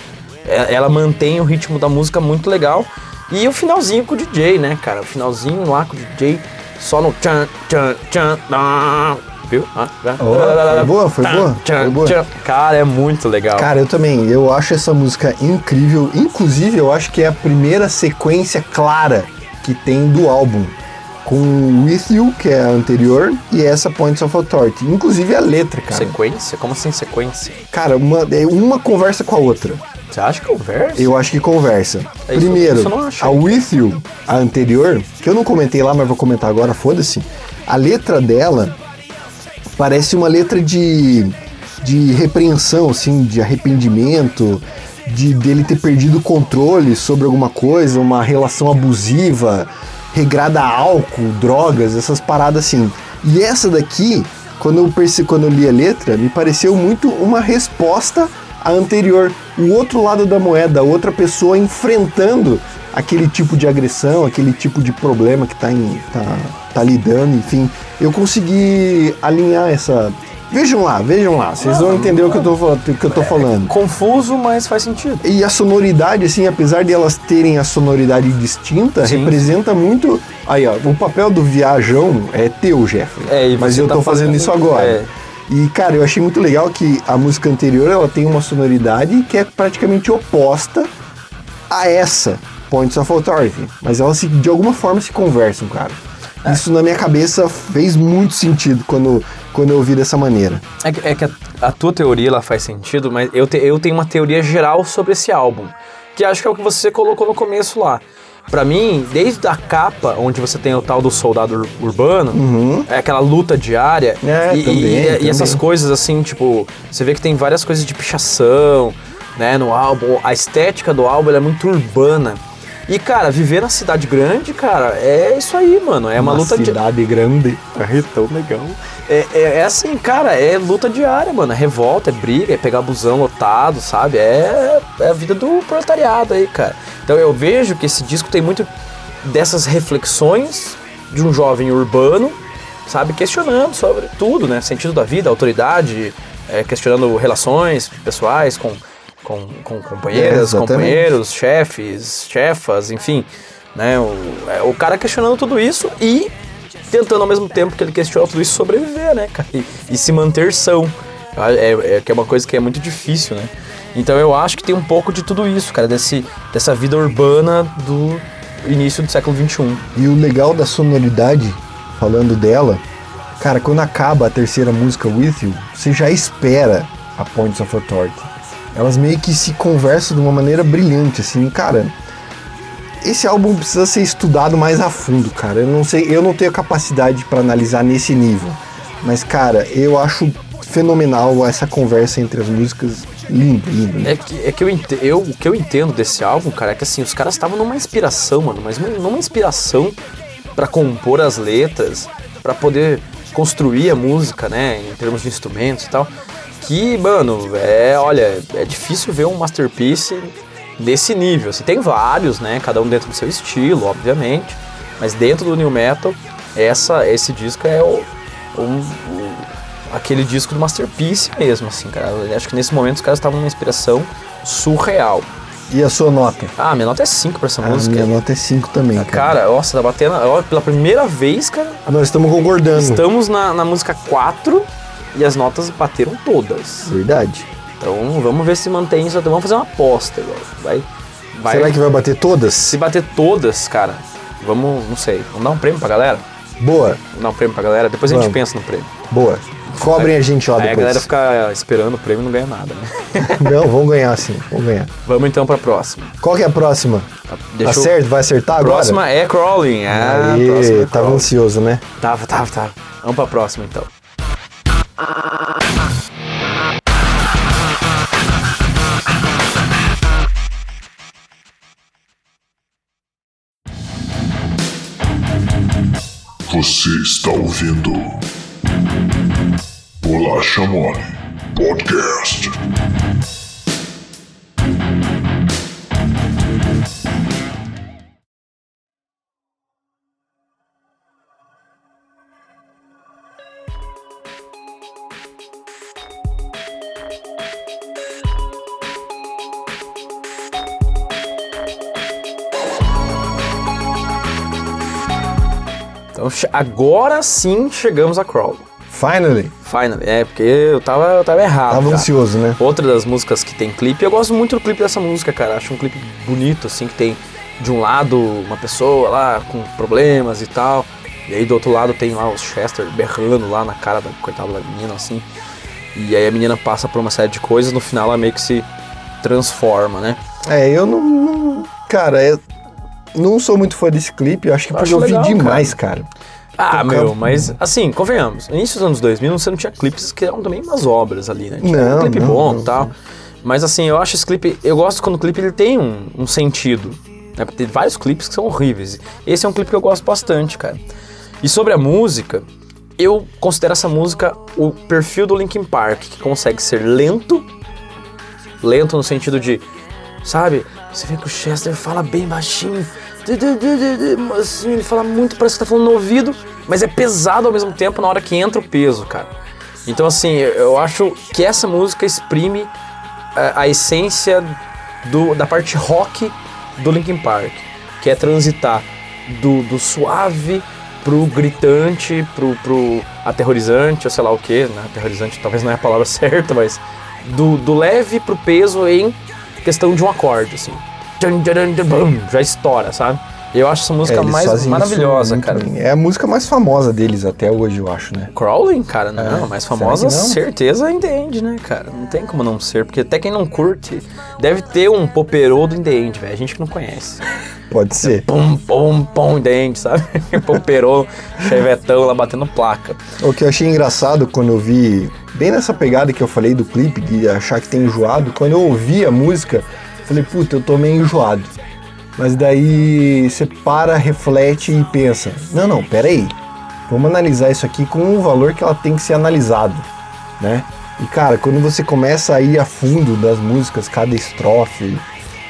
É- Ela mantém o ritmo da música muito legal. E o finalzinho com o DJ, né, cara? O finalzinho lá com o DJ, só no tchan, tchan, tchan, viu? Ah, Oh, foi boa, foi tchan, boa, tchan, foi boa. tchan. Cara, é muito legal. Cara, eu também. Eu acho essa música incrível. Inclusive, eu acho que é a primeira sequência clara que tem do álbum. Com With You, que é a anterior, e essa Points of Authority. Inclusive a letra, cara. Sequência? Como assim sequência? Cara, uma, é uma conversa com a outra. Você acha que conversa? Eu acho que conversa. É isso- Primeiro, isso a With You, a anterior, que eu não comentei lá, mas vou comentar agora, foda-se. A letra dela parece uma letra de, de repreensão, assim, de arrependimento, de dele ter perdido o controle sobre alguma coisa, uma relação abusiva, regrada a álcool, drogas, essas paradas assim. E essa daqui, quando eu, perce, quando eu li a letra, me pareceu muito uma resposta à anterior. O outro lado da moeda, outra pessoa enfrentando aquele tipo de agressão, aquele tipo de problema que tá, em, tá, tá lidando, enfim. Eu consegui alinhar essa. Vejam lá, vejam lá, vocês vão entender o que eu tô, que eu tô falando. Confuso, mas faz sentido. E a sonoridade, assim, apesar de elas terem a sonoridade distinta, Sim. representa muito. Aí, ó, o papel do viajão é teu, Jeffrey. É, e Mas eu tá tô fazendo fazendo- isso agora. é. E, cara, eu achei muito legal que a música anterior ela tem uma sonoridade que é praticamente oposta a essa, Points of Authority. Mas elas, se, de alguma forma, se conversam, cara. É. Isso na minha cabeça fez muito sentido quando, quando eu ouvi dessa maneira. É que, é que a, a tua teoria ela faz sentido, mas eu, te- eu tenho uma teoria geral sobre esse álbum, que acho que é o que você colocou no começo lá. Pra mim, desde a capa, onde você tem o tal do soldado ur- urbano, é aquela luta diária, Uhum. É, e, também, e- e também. essas coisas assim, tipo, você vê que tem várias coisas de pichação, né, no álbum, a estética do álbum é muito urbana. E, cara, viver na cidade grande, cara, é isso aí, mano. É uma, luta diária. cidade grande. É tão legal. É, é, é assim, cara, é luta diária, mano. É revolta, é briga, é pegar busão lotado, sabe? É, é a vida do proletariado aí, cara. Então eu vejo que esse disco tem muito dessas reflexões de um jovem urbano, sabe? Questionando sobre tudo, né? Sentido da vida, autoridade, é, questionando relações pessoais com, com, com companheiras, É, companheiros, chefes, chefas, enfim. Né? O, é, o cara questionando tudo isso e tentando ao mesmo tempo que ele questiona tudo isso sobreviver, né, cara? E, e se manter são. É, é- que é uma coisa que é muito difícil, né? Então eu acho que tem um pouco de tudo isso, cara, desse, dessa vida urbana do início do século XXI. E o legal da sonoridade, falando dela, cara, quando acaba a terceira música With You, você já espera a Points of Authority. Elas meio que se conversam de uma maneira brilhante, assim, cara. Esse álbum precisa ser estudado mais a fundo, cara. Eu não sei, eu não tenho capacidade para analisar nesse nível. Mas, cara, eu acho fenomenal essa conversa entre as músicas. Lindo, lindo. É que, é que eu, ente- eu, o que eu entendo desse álbum, cara, é que assim, os caras estavam numa inspiração, mano, mas numa inspiração pra compor as letras, pra poder construir a música, né, em termos de instrumentos e tal. Que, mano, é, olha, é difícil ver um masterpiece desse nível. Assim, tem vários, né, cada um dentro do seu estilo, obviamente, mas dentro do new metal, essa, esse disco é o, o- o- aquele disco do masterpiece mesmo, assim, cara. Eu acho que nesse momento os caras estavam numa inspiração surreal. E a sua nota? Ah, minha nota é 5 pra essa A música. minha nota é 5 também, cara. Cara, nossa, tá batendo. ó, pela primeira vez, cara, Nós estamos concordando. estamos na, na música 4 e as notas bateram todas. Verdade. Então vamos ver se mantém isso. Vamos fazer uma aposta, velho. Vai. vai Será que vai bater todas? Se bater todas, cara, vamos, não sei, vamos dar um prêmio pra galera? Boa, Vamos dar um prêmio pra galera? Depois a gente Vamos. pensa no prêmio. boa. Cobrem a gente lá Aí a depois. galera fica esperando o prêmio e não ganha nada, né? *laughs* Não, vamos ganhar sim, vamos ganhar. Vamos então pra próxima. Qual que é a próxima? Deixa eu- Acerta, vai acertar agora? Próxima é Crawling. Ah, Aê, próxima é tava Crawling. ansioso, né? Tava, tava, tava. Vamos pra próxima então. Você está ouvindo Bolacha Mole Podcast. Agora sim chegamos a Crawling. Finally. Finally. É, porque eu tava, eu tava errado. Tava já. ansioso, né? Outra das músicas que tem clipe, eu gosto muito do clipe dessa música, cara. Acho um clipe bonito, assim, que tem de um lado uma pessoa lá com problemas e tal. E aí do outro lado tem lá os Chester berrando lá na cara da coitada da menina, assim. E aí a menina passa por uma série de coisas, no final ela meio que se transforma, né? É, eu não. não- cara, eu não sou muito fã desse clipe, eu acho que Eu vi legal, demais, cara. Ah, meu, mas assim, convenhamos, no início dos anos 2000 você não tinha clipes que eram também umas obras ali, né? Tinha Não, um clipe não, bom e tal. Mas assim, eu acho esse clipe, eu gosto quando o clipe ele tem um, um sentido. Né? Porque Tem vários clipes que são horríveis. Esse é um clipe que eu gosto bastante, cara. E sobre a música, eu considero essa música o perfil do Linkin Park, que consegue ser lento, lento no sentido de, sabe, você vê que o Chester fala bem baixinho, assim, ele fala muito, parece que tá falando no ouvido, mas é pesado ao mesmo tempo na hora que entra o peso, cara. Então, assim, eu- acho que essa música exprime a, a essência do- da parte rock do Linkin Park, que é transitar do, do suave pro gritante, pro, pro aterrorizante, ou sei lá o que, né? Aterrorizante talvez não é a palavra *laughs* certa, mas do, do leve pro peso em questão de um acorde, assim. Já estoura, sabe? Eu acho essa É, música eles mais maravilhosa, cara. bem. É a música mais famosa deles até hoje, eu acho, né? Crawling, cara, não, É, mais famosa, não? certeza é In The End, né, cara? Não tem como não ser, porque até quem não curte deve ter um poperô do In The End, velho. A gente que não conhece. Pode ser. Pum, pum, pum, End, sabe? *laughs* poperô, chevetão lá batendo placa. O que eu achei engraçado quando eu vi, bem nessa pegada que eu falei do clipe, de achar que tem enjoado, quando eu ouvi a música, falei, puta, eu tô meio enjoado. Mas daí você para, reflete e pensa, não, não, pera aí, vamos analisar isso aqui com o valor que ela tem que ser analisado, né? E cara, quando você começa a ir a fundo das músicas, cada estrofe,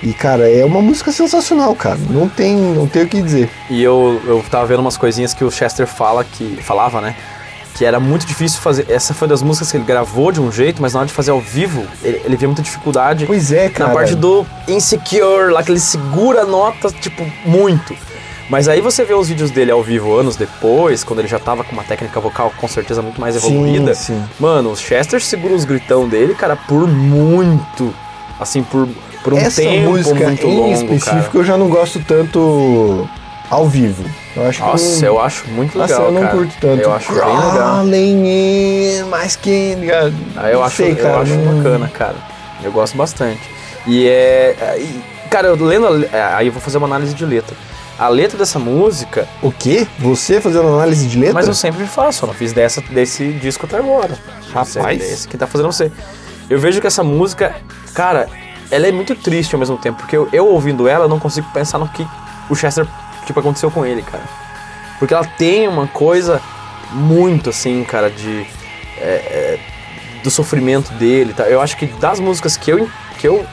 e cara, é uma música sensacional, cara, não tem, não tem o que dizer. E eu, eu tava vendo umas coisinhas que o Chester fala que. falava, né? Que era muito difícil fazer. Essa foi das músicas que ele gravou de um jeito, mas na hora de fazer ao vivo, ele, ele via muita dificuldade. Pois é, cara. Na parte do Insecure, lá que ele segura a nota, tipo, muito. Mas aí você vê os vídeos dele ao vivo anos depois, quando ele já tava com uma técnica vocal com certeza muito mais Sim, evoluída. sim. Mano, o Chester segura os gritão dele, cara, por muito. Assim, por, por um Essa tempo música muito em longo, específico cara. eu já não gosto tanto ao vivo. Eu acho Nossa, que eu acho muito Nossa, legal, eu não cara. curto tanto. Eu acho bem legal. In, mas que... Ah, eu não acho, sei, eu cara, acho não- bacana, cara. Eu gosto bastante. E é. é, e, cara, eu lendo. a é, Aí eu vou fazer uma análise de letra. a letra dessa música, O quê? Você fazendo análise de letra? mas eu sempre faço, eu não fiz dessa, desse disco até agora. Rapaz. Desse que tá fazendo você. Eu vejo que essa música, cara, ela é muito triste ao mesmo tempo, porque eu, eu ouvindo ela, eu não consigo pensar no que o Chester, tipo, aconteceu com ele, cara. Porque ela tem uma coisa muito, assim, cara, de... é, é, do sofrimento dele, tá? Eu acho que das músicas que eu, que eu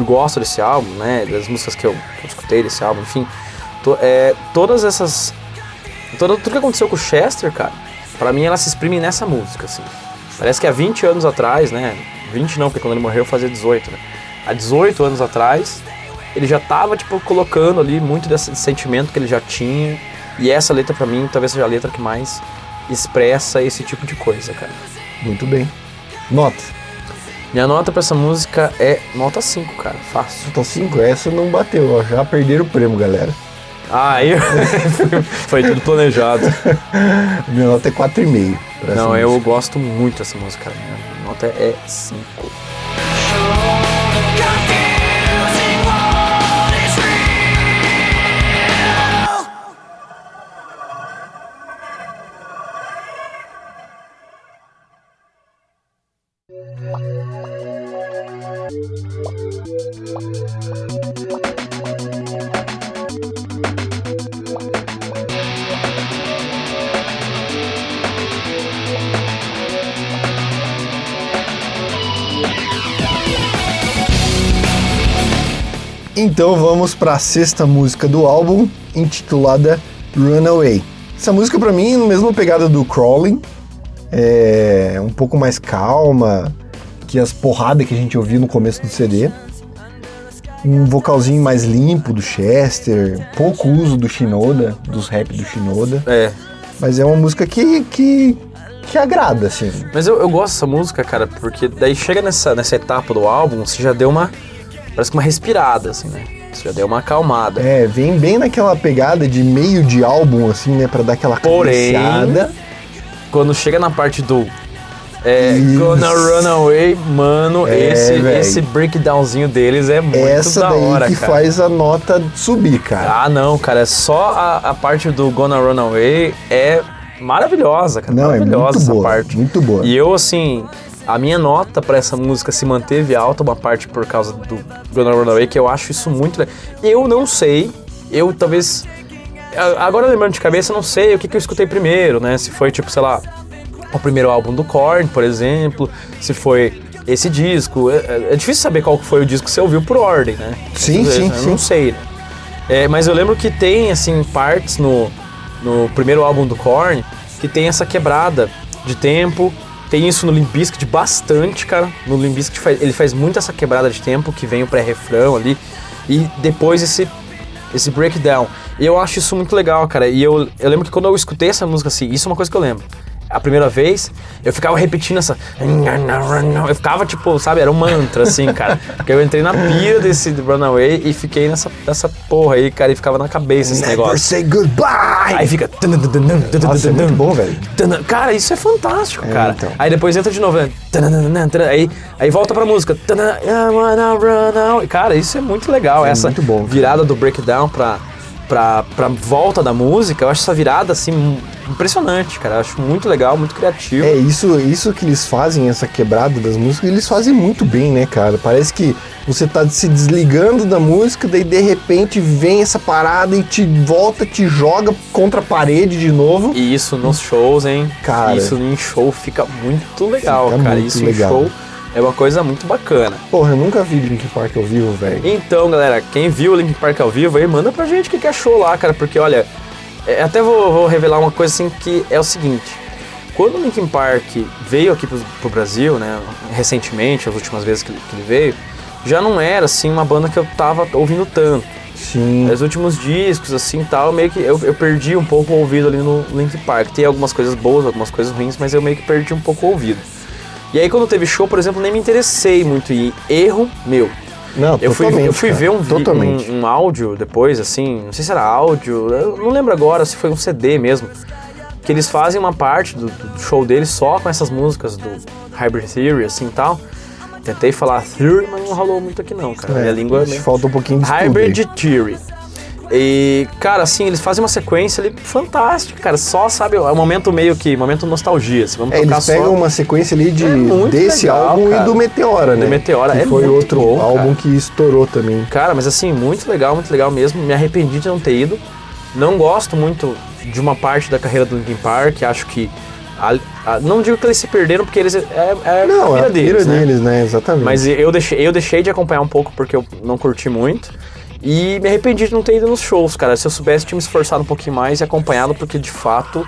gosto desse álbum, né? Das músicas que eu, que eu escutei desse álbum, enfim... to- é, todas essas... Tudo que aconteceu com o Chester, cara, pra mim ela se exprime nessa música, assim. Parece que há 20 anos atrás, né? 20 não, porque quando ele morreu fazia 18, né? Há 18 anos atrás, ele já tava, tipo, colocando ali muito desse sentimento que ele já tinha. E essa letra, pra mim, talvez seja a letra que mais expressa esse tipo de coisa, cara. Muito bem. Nota. Minha nota pra essa música é nota 5, cara. Fácil. Nota 5, essa não bateu, ó. Já perderam o prêmio, galera. Ah, aí *laughs* foi tudo planejado. *laughs* Minha nota é 4,5. pra essa Não, eu música. gosto muito dessa música, cara. Minha nota é 5. Então vamos para a sexta música do álbum, intitulada Runaway. Essa música pra mim é a mesma pegada do Crawling, é um pouco mais calma que as porradas que a gente ouviu no começo do CD. Um vocalzinho mais limpo do Chester, pouco uso do Shinoda, dos rap do Shinoda, É, mas é uma música que, que, que agrada, assim. Mas eu, eu gosto dessa música, cara, porque daí chega nessa, nessa etapa do álbum, você já deu uma. Parece que uma respirada, assim, né? Você já deu uma acalmada. É, vem bem naquela pegada de meio de álbum, assim, né, pra dar aquela Porém. Quando chega na parte do. É, Isso. Gonna Run Away, mano, É, esse, esse breakdownzinho deles é muito Essa da hora, que cara. faz a nota subir, cara. Ah, não, cara, é só a, a parte do Gonna Run Away é maravilhosa, cara. Não, é maravilhosa muito essa boa, parte. muito boa. E eu, assim, a minha nota pra essa música se manteve alta, uma parte por causa do Gonna Run Away, que eu acho isso muito legal. Eu não sei, eu talvez. Agora lembrando de cabeça, eu não sei o que, que eu escutei primeiro, né? Se foi, tipo, sei lá, o primeiro álbum do Korn, por exemplo, se foi esse disco. É, é- é difícil saber qual foi o disco que você ouviu por ordem, né? Sim, vezes, sim, né? Eu sim. não sei, né? É, mas eu lembro que tem, assim, partes no, no primeiro álbum do Korn que tem essa quebrada de tempo. Tem isso no Limp Bizkit bastante, cara. No Limp Bizkit ele faz muito essa quebrada de tempo, que vem o pré-refrão ali. E depois esse, esse breakdown. E eu acho isso muito legal, cara. E eu, eu lembro que quando eu escutei essa música assim, isso é uma coisa que eu lembro. A primeira vez, eu ficava repetindo essa. Eu ficava tipo, sabe, era um mantra, assim, cara. Porque eu entrei na pira desse Runaway e fiquei nessa, nessa porra aí, cara, e ficava na cabeça esse Never negócio. say goodbye! Aí fica. Nossa, é muito bom, velho. Cara, isso é fantástico, cara. então. Aí depois entra de novo, né? Aí, aí volta pra música. Cara, isso é muito legal. É essa muito bom, virada do breakdown pra, pra, pra volta da música, eu acho essa virada assim impressionante, cara. Eu acho muito legal, muito criativo. É, isso, isso que eles fazem, essa quebrada das músicas, eles fazem muito bem, né, cara? Parece que você tá se desligando da música, daí de repente vem essa parada e te volta, te joga contra a parede de novo. E isso nos shows, hein? Cara. Isso em show fica muito legal, Fica cara. muito isso legal. em show é uma coisa muito bacana. Porra, eu nunca vi Linkin Park ao vivo, velho. Então, galera, quem viu o Linkin Park ao vivo aí, manda pra gente o que, que achou lá, cara, porque olha, até vou, vou revelar uma coisa assim que é o seguinte. Quando o Linkin Park veio aqui pro, pro Brasil, né, recentemente, as últimas vezes que, ele- que ele veio, já não era assim uma banda que eu tava ouvindo tanto. Sim. Os últimos discos, assim, tal, meio que eu, eu perdi um pouco o ouvido ali no Linkin Park. Tem algumas coisas boas, algumas coisas ruins, mas eu meio que perdi um pouco o ouvido. E aí quando teve show, por exemplo, nem me interessei muito em erro meu. Não, Eu fui, eu fui cara. ver um, Totalmente. um, um áudio depois, assim, não sei se era áudio, eu não lembro agora se foi um CD mesmo. Que eles fazem uma parte do, do show deles só com essas músicas do Hybrid Theory, assim e tal. Tentei falar Theory, mas não rolou muito aqui não, cara. É, Minha língua é meio... falta um pouquinho de Hybrid. Theory. E, cara, assim, eles fazem uma sequência ali fantástica, cara. Só, sabe, é um momento meio que, momento nostalgia. Se vamos É, eles só... pegam uma sequência ali de, É desse legal, álbum cara. e do Meteora, né? Do Meteora, que é foi outro bom, álbum cara. que estourou também. Cara, mas assim, muito legal, muito legal mesmo. Me arrependi de não ter ido. Não gosto muito de uma parte da carreira do Linkin Park. Acho que. a- a- não digo que eles se perderam, porque eles. É, é Não, a é mira a deles. mira né? deles, né? Exatamente. Mas eu deixei, eu deixei de acompanhar um pouco porque eu não curti muito. E me arrependi de não ter ido nos shows, cara. Se eu soubesse, tinha me esforçado um pouquinho mais e acompanhado, porque de fato.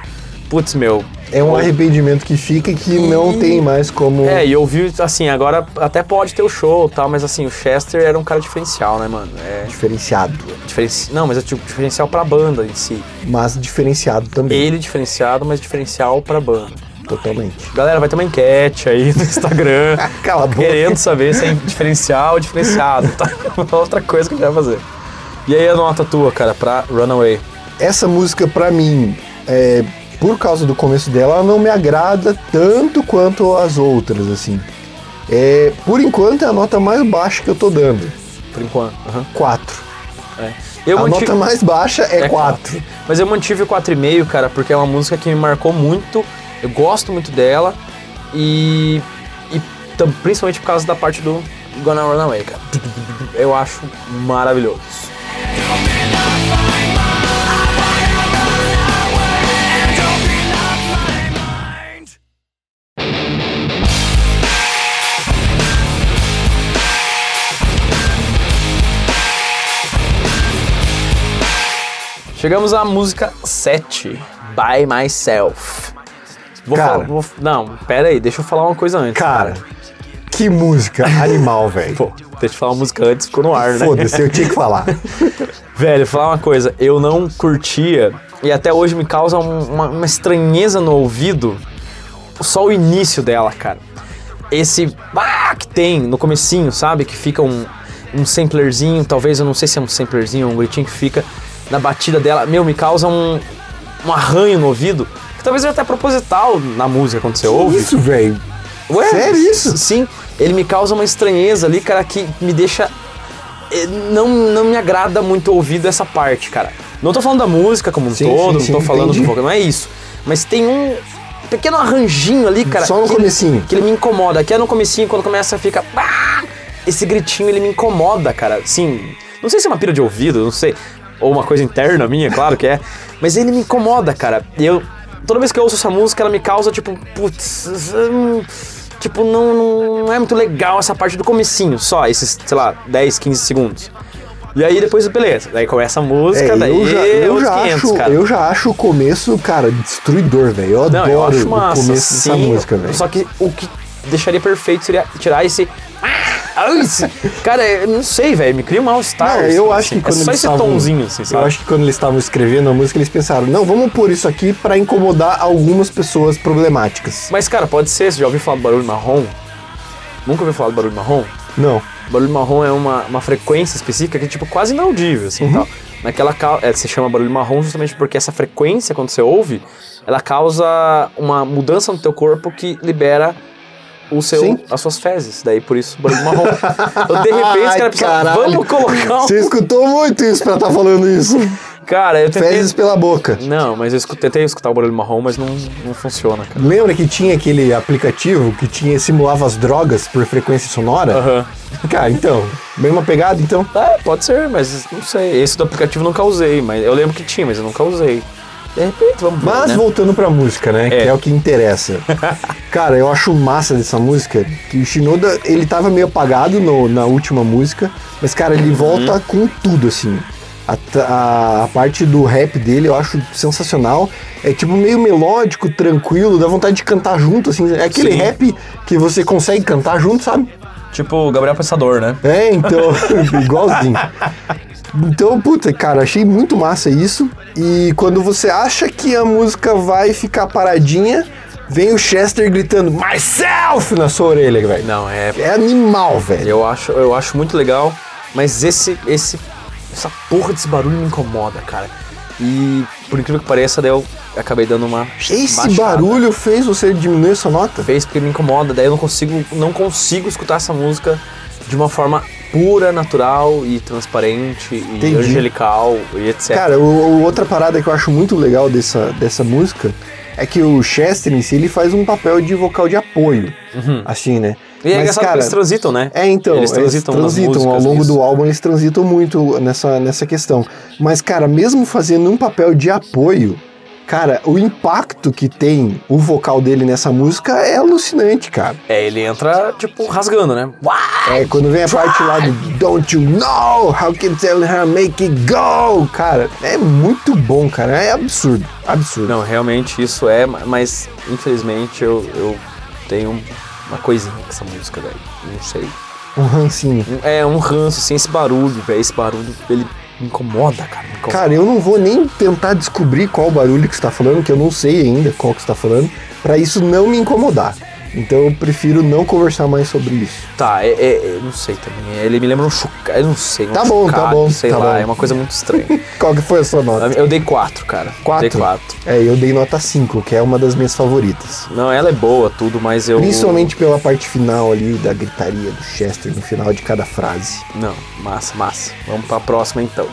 Putz, meu. é um arrependimento que fica e que não E- tem mais como. É, e eu vi, assim, agora até pode ter o show e tal, mas assim, o Chester era um cara diferencial, né, mano? É. Diferenciado. Diferenci... Não, mas é tipo diferencial pra banda em si. Mas diferenciado também. Ele diferenciado, mas diferencial pra banda. Totalmente. Galera, vai ter uma enquete aí no Instagram. *laughs* Cala a boca. querendo saber se é diferencial ou diferenciado, tá? *laughs* Outra coisa que a gente vai fazer. E aí a nota tua, cara, pra Runaway? Essa música, pra mim, é, por causa do começo dela, ela não me agrada tanto quanto as outras, assim. É, por enquanto é a nota mais baixa que eu tô dando. Por enquanto. Aham. 4. É. Eu a mantive- nota mais baixa é, É 4. Mas eu mantive o 4,5, cara, porque é uma música que me marcou muito. Eu gosto muito dela. E. E principalmente por causa da parte do Gonna Run Away, cara. Eu acho maravilhoso. Chegamos à música 7, By Myself. Vou Cara. falar, vou- não, pera aí, deixa eu falar uma coisa antes. Cara, que música animal, velho. Pô, deixa eu falar uma música antes, ficou no ar, né? Foda-se, eu tinha que falar. *laughs* Velho, falar uma coisa, eu não curtia e até hoje me causa um- uma, uma estranheza no ouvido só o início dela, cara. Esse ah, que tem no comecinho, sabe? Que fica um, um samplerzinho, talvez eu não sei se é um samplerzinho ou um gritinho que fica na batida dela. Meu, me causa um, um arranho no ouvido, talvez seja até proposital na música quando você ouve. Isso, velho. Ué, Sério isso? Sim, ele me causa uma estranheza ali, cara, que me deixa. eh, Não, não me agrada muito ouvir essa parte, cara. Não tô falando da música como um Sim, todo, sim, não tô sim, falando entendi. do vocal, não é isso. Mas tem um pequeno arranjinho ali, cara. Só no que ele- comecinho. que ele me incomoda. Que é no comecinho, quando começa a ficar. "Ah!" Esse gritinho, ele me incomoda, cara. Assim, não sei se é uma pira de ouvido, não sei. Ou uma coisa interna minha, claro que é. Mas ele me incomoda, cara. E eu. Toda vez que eu ouço essa música, ela me causa, tipo, putz. hum, Tipo, não, não é muito legal essa parte do comecinho, só esses, sei lá, 10, 15 segundos. E aí depois, beleza. Daí começa a música, É, daí eu, já, eu, outros já 500, acho, cara. eu já acho o começo, cara, destruidor, velho. Eu Não, adoro eu acho massa, o começo dessa sim, música, velho. Só que o que deixaria perfeito seria tirar esse. Cara, eu não sei, velho. Me cria um mal-estar. Não, eu assim, acho que é quando só eles esse estavam, tonzinho, assim, Eu sabe? acho que quando eles estavam escrevendo a música, eles pensaram, não, vamos pôr isso aqui pra incomodar algumas pessoas problemáticas. Mas, cara, pode ser. Você já ouviu falar do barulho marrom? Nunca ouviu falar do barulho marrom? Não. Barulho marrom é uma, uma frequência específica que é tipo quase inaudível, assim, Uhum. tal. Naquela é, se chama barulho marrom justamente porque essa frequência, quando você ouve, ela causa uma mudança no teu corpo que libera o seu, Sim. as suas fezes. Daí por isso barulho marrom. então, de repente, Ai, pensaram, caralho. vamos colocar um... Você escutou muito isso pra estar falando isso. Cara, eu tentei... Fezes pela boca. Não, mas eu tentei escutar o barulho marrom, mas não, não funciona, cara. Lembra que tinha aquele aplicativo que tinha simulava as drogas por frequência sonora? Aham. Cara, então, mesma pegada, então. É, pode ser, mas não sei. Esse do aplicativo eu nunca usei, mas eu lembro que tinha, mas eu nunca usei. De repente, vamos ver, Mas né? voltando pra música, né? Que É. é o que interessa. *laughs* Cara, eu acho massa dessa música que o Shinoda, ele tava meio apagado no- na última música, mas, cara, ele volta com tudo, assim. A, a- a parte do rap dele eu acho sensacional. É tipo meio melódico, tranquilo, dá vontade de cantar junto, assim. É aquele Sim. rap que você consegue cantar junto, sabe? Tipo o Gabriel Pensador, né? É, então, *laughs* igualzinho. Então, puta, cara, achei muito massa isso. E quando você acha que a música vai ficar paradinha, vem o Chester gritando Myself na sua orelha, velho. Não, é. É animal, velho. Eu acho, eu acho muito legal, mas esse, esse, essa porra desse barulho me incomoda, cara. E por incrível que pareça, daí eu acabei dando uma. Esse baixada. barulho fez você diminuir essa nota? fez porque me incomoda, daí eu não consigo, não consigo escutar essa música de uma forma pura, natural e transparente e Entendi. angelical e etc. Cara, o, o- outra parada que eu acho muito legal dessa, dessa música é que o Chester em si ele faz um papel de vocal de apoio, assim, né? Uhum. e é engraçado que eles transitam, né? É, então, Eles transitam, nas ao músicas, longo isso. do álbum, eles transitam muito nessa, nessa questão. Mas, cara, mesmo fazendo um papel de apoio, cara, o impacto que tem o vocal dele nessa música é alucinante, cara. É, ele entra, tipo, rasgando, né? É, quando vem a parte lá do Don't you know how can tell her make it go? Cara, é muito bom, cara. É absurdo, absurdo. Não, realmente isso é, mas infelizmente eu, eu tenho uma coisinha com essa música, velho. Não sei. Um rancinho. É um ranço, assim, esse barulho, velho. Esse barulho, ele me incomoda, cara. Me incomoda. Cara, eu não vou nem tentar descobrir qual barulho que você tá falando, que eu não sei ainda qual que você tá falando, pra isso não me incomodar. Então eu prefiro não conversar mais sobre isso. Tá, é, é- eu não sei também. Ele me lembra um chocalho, eu não sei. Um Tá bom, tá bom, Sei tá lá, bom. é uma coisa muito estranha. *laughs* Qual que foi a sua nota? eu dei quatro, cara. Quatro? Dei quatro. É, eu dei nota 5, que é uma das minhas favoritas. Não, ela é boa, tudo, mas eu. Principalmente pela parte final ali, da gritaria do Chester no final de cada frase. Não, massa, massa. Vamos pra próxima então.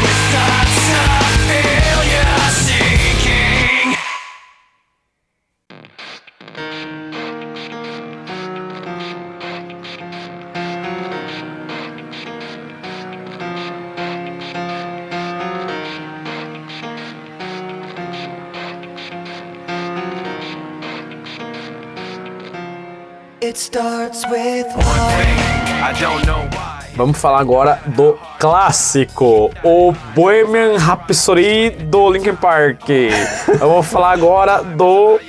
It Vamos falar agora do clássico, o Bohemian Rhapsody do Linkin Park. Eu vou falar agora do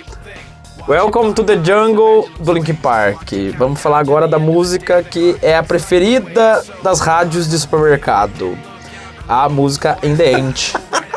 Welcome to the Jungle do Linkin Park. Vamos falar agora da música que é a preferida das rádios de supermercado. A música In The End.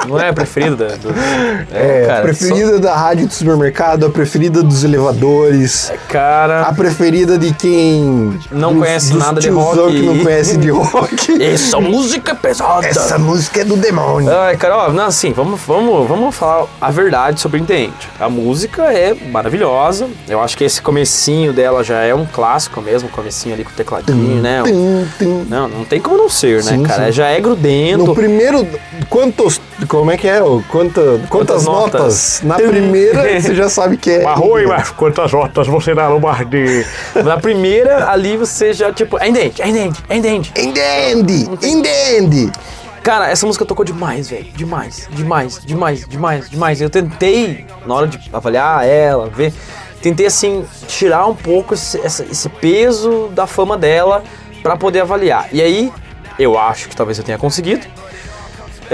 Não é a preferida? Do... *laughs* É, cara, a preferida da rádio do supermercado, a preferida dos elevadores, só- Cara, a preferida de quem Não dos- conhece dos nada de rock. que não conhece de *laughs* rock. essa música é pesada. Essa música é do demônio. Ai, cara, ó, não, assim, vamos, vamos, vamos falar a verdade sobre o Intendente. A música é maravilhosa. Eu acho que esse comecinho dela já é um clássico mesmo, comecinho ali com o tecladinho, né? Tum, tum. Não, não tem como não ser, né, Sim, cara? sim. Já é grudento. No primeiro, quantos, como é que é? Quanta, quantas, Quantas notas? notas? Na primeira, *laughs* você já sabe que é. Arroi, mas quantas notas você dá no barde? Na primeira, ali você já, tipo, é Intendente, é é Intendente. Entende, entende. Cara, essa música tocou demais, velho. Demais, demais, demais, demais, demais. Eu tentei, na hora de avaliar ela, ver, tentei, assim, tirar um pouco esse, esse peso da fama dela pra poder avaliar. E aí, eu acho que talvez eu tenha conseguido.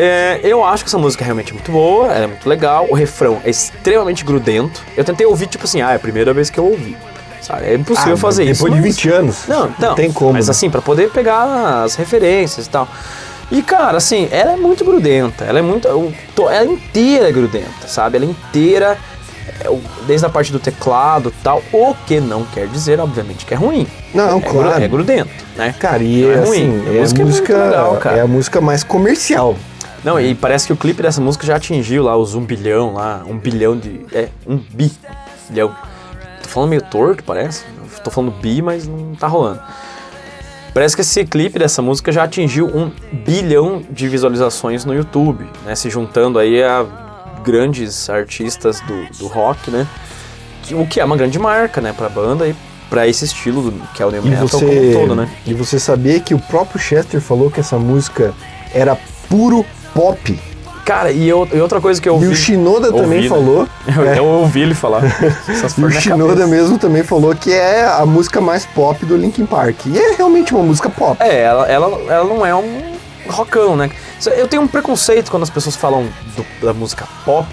É, eu acho que essa música é realmente muito boa, ela é muito legal. O refrão é extremamente grudento. Eu tentei ouvir, tipo assim, ah, é a primeira vez que eu ouvi. Sabe? É impossível Ah, fazer isso. Depois de mas- 20 anos. não, não. tem como. Mas né? assim, pra poder pegar as referências e tal. E, cara, assim, ela é muito grudenta. Ela é muito. to- Ela inteira é grudenta, sabe? Ela é inteira. Desde a parte do teclado e tal. O que não quer dizer, obviamente, que é ruim. Não, é, claro. É grudento, né? Cara, e é é ruim. assim, A é a música música, é legal, cara. é a música mais comercial. Não, e parece que o clipe dessa música já atingiu lá os um bilhão lá. Um bilhão de. É, um bilhão. Tô falando meio torto, parece. Tô falando bi, mas não tá rolando. Parece que esse clipe dessa música já atingiu um bilhão de visualizações no YouTube, né? Se juntando aí a grandes artistas do, do rock, né? O que é uma grande marca, né? Pra banda e pra esse estilo do, que é o new metal você, como um todo, né? e você sabia que o próprio Chester falou que essa música era puro pop. Cara, e, eu- e outra coisa que eu ouvi... E o Shinoda ouvi, também né? falou. *laughs* Eu, é, eu ouvi ele falar. E o Shinoda cabeça. mesmo também falou que é a música mais pop do Linkin Park. E é realmente uma música pop. É, ela, ela, ela não é um rockão, né? Eu tenho um preconceito quando as pessoas falam do- da música pop,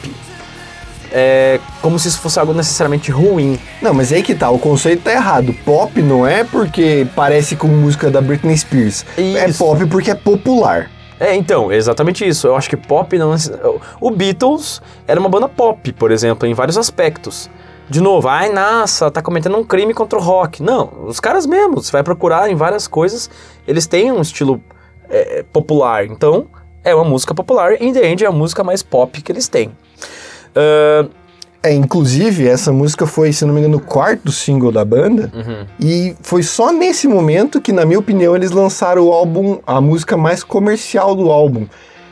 é como se isso fosse algo necessariamente ruim. Não, mas aí que tá, o conceito tá errado. Pop não é porque parece com música da Britney Spears. É Isso. pop porque é popular. É, então, é exatamente isso. Eu acho que pop não. necess- O Beatles era uma banda pop, por exemplo, em vários aspectos. De novo, ai, nossa, tá cometendo um crime contra o rock. Não, os caras mesmos, você vai procurar em várias coisas, eles têm um estilo é, popular. Então, é uma música popular, e In The End é a música mais pop que eles têm. Ahn, É, inclusive, essa música foi, se não me engano, o quarto single da banda. Uhum. E foi só nesse momento que, na minha opinião, eles lançaram o álbum, a música mais comercial do álbum.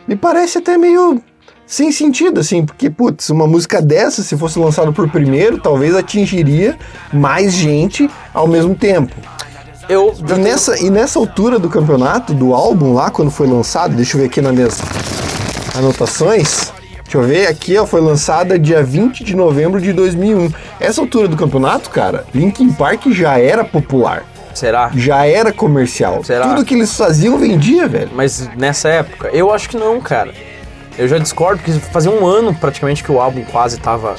Me parece até meio sem sentido, assim, porque, putz, uma música dessa, se fosse lançada por primeiro, talvez atingiria mais gente ao mesmo tempo. Eu, E nessa, e nessa altura do campeonato, do álbum lá, quando foi lançado, deixa eu ver aqui nas minhas anotações. Deixa eu ver, aqui ó, foi lançada dia 20 de novembro de 2001. Essa altura do campeonato, cara, Linkin Park já era popular, será? já era comercial. Será? Tudo que eles faziam vendia, velho. Mas nessa época, eu acho que não, cara. Eu já discordo, porque fazia um ano praticamente que o álbum quase tava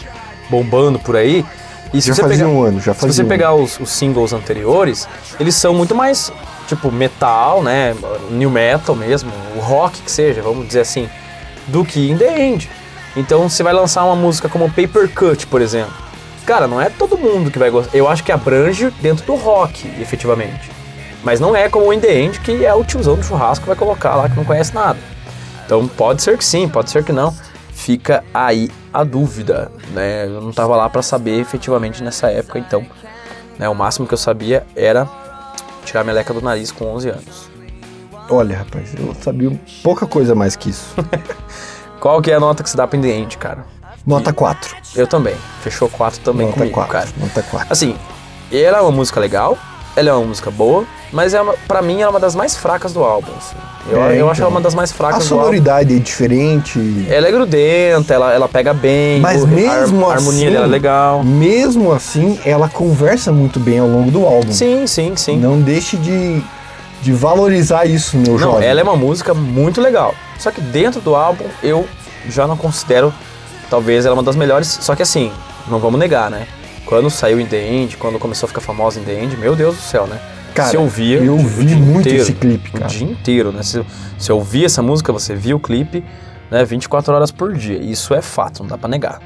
bombando por aí. E se Já você fazia pegar, um ano, já Se fazia você um pegar os, os singles anteriores, eles são muito mais, tipo, metal, né? New metal mesmo, o rock que seja, vamos dizer assim, do que in the end. Então você vai lançar uma música como Paper Cut, por exemplo. Cara, não é todo mundo que vai gostar. Eu acho que abrange dentro do rock, efetivamente. Mas não é como o In The End, que é o tiozão do churrasco que vai colocar lá que não conhece nada. Então pode ser que sim, pode ser que não. Fica aí a dúvida, né? Eu não tava lá pra saber efetivamente nessa época, então. Né? O máximo que eu sabia era tirar a meleca do nariz com 11 anos. Olha, rapaz, eu sabia pouca coisa mais que isso. *laughs* Qual que é a nota que se dá pra In The End, cara? Nota 4. Eu também. Fechou 4 também Nota comigo, 4. cara. Nota 4. Assim, ela é uma música legal, ela é uma música boa, mas é uma, pra mim ela é uma das mais fracas do álbum. assim. Eu, É, eu acho então. ela uma das mais A fracas do álbum. sonoridade é diferente. Ela é grudenta, ela, ela pega bem, Mas o- a- mesmo a, assim, harmonia dela é legal. Mesmo assim, ela conversa muito bem ao longo do álbum. Sim, sim, sim. Não deixe de, de valorizar isso, meu Não, jovem. ela é uma música muito legal. Só que dentro do álbum eu já não considero, talvez ela uma das melhores. Só que assim, não vamos negar, né? Quando saiu In The End, quando começou a ficar famosa In The End, meu Deus do céu, né? Cara, você ouvia eu o vi dia muito inteiro, esse clipe, cara. O dia inteiro, né? Você, você ouvia essa música, você via o clipe, né? 24 horas por dia. Isso é fato, não dá pra negar.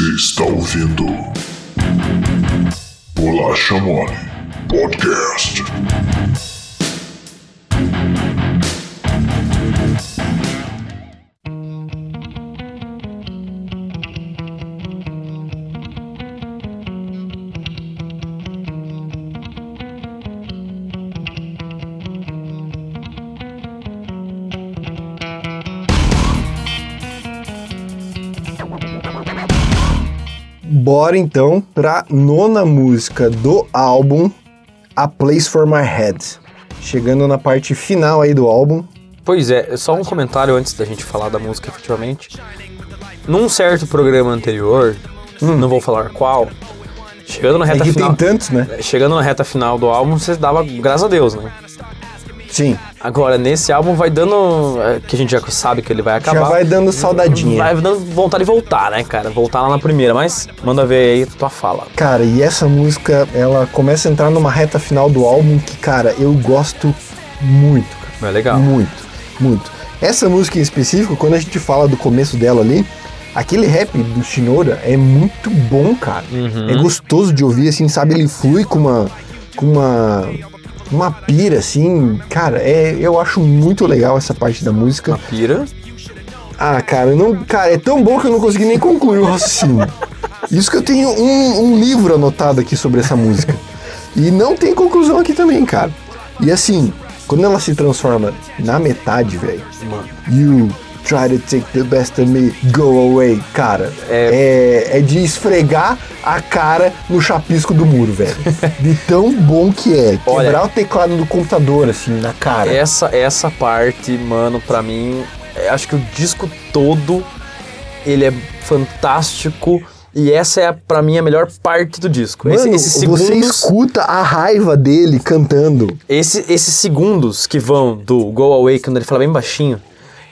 Você está ouvindo Bolacha Mole Podcast. Bora então pra nona música do álbum, A Place for My Head. Chegando na parte final aí do álbum. Pois é, só um comentário antes da gente falar da música efetivamente. Num certo programa anterior, não vou falar qual, chegando na Hum. É reta que final. tem tantos, né? Chegando na reta final do álbum, você dava graças a Deus, né? Sim. Agora, nesse álbum vai dando. é, Que a gente já sabe que ele vai acabar. Já vai dando saudadinha. Vai dando vontade de voltar, né, cara? Voltar lá na primeira, mas manda ver aí tua fala. Cara, e essa música, ela começa a entrar numa reta final do álbum que, cara, eu gosto muito, cara. É legal. Muito, muito. Essa música em específico, quando a gente fala do começo dela ali, aquele rap do Shinora é muito bom, cara. Uhum. É gostoso de ouvir, assim, sabe? Ele flui com uma. com uma. Uma pira, assim. Cara, é, eu acho muito legal essa parte da música. Uma pira. Ah, cara, não, cara, é tão bom que eu não consegui nem concluir o raciocínio. Isso que eu tenho um, um livro anotado aqui sobre essa música. E não tem conclusão aqui também, cara. E assim, quando ela se transforma na metade, velho. You try to take the best of me, go away. Cara, é... É, de esfregar a cara no chapisco do muro, velho. *laughs* De tão bom que é. Olha- Quebrar o teclado do computador, assim, na cara. Essa, essa parte, mano, pra mim, é, acho que o disco todo ele é fantástico. E essa é, pra mim, a melhor parte do disco. Esse- Mano, esses você segundos, escuta a raiva dele cantando. esse- esses segundos que vão do Go Away, quando ele fala bem baixinho,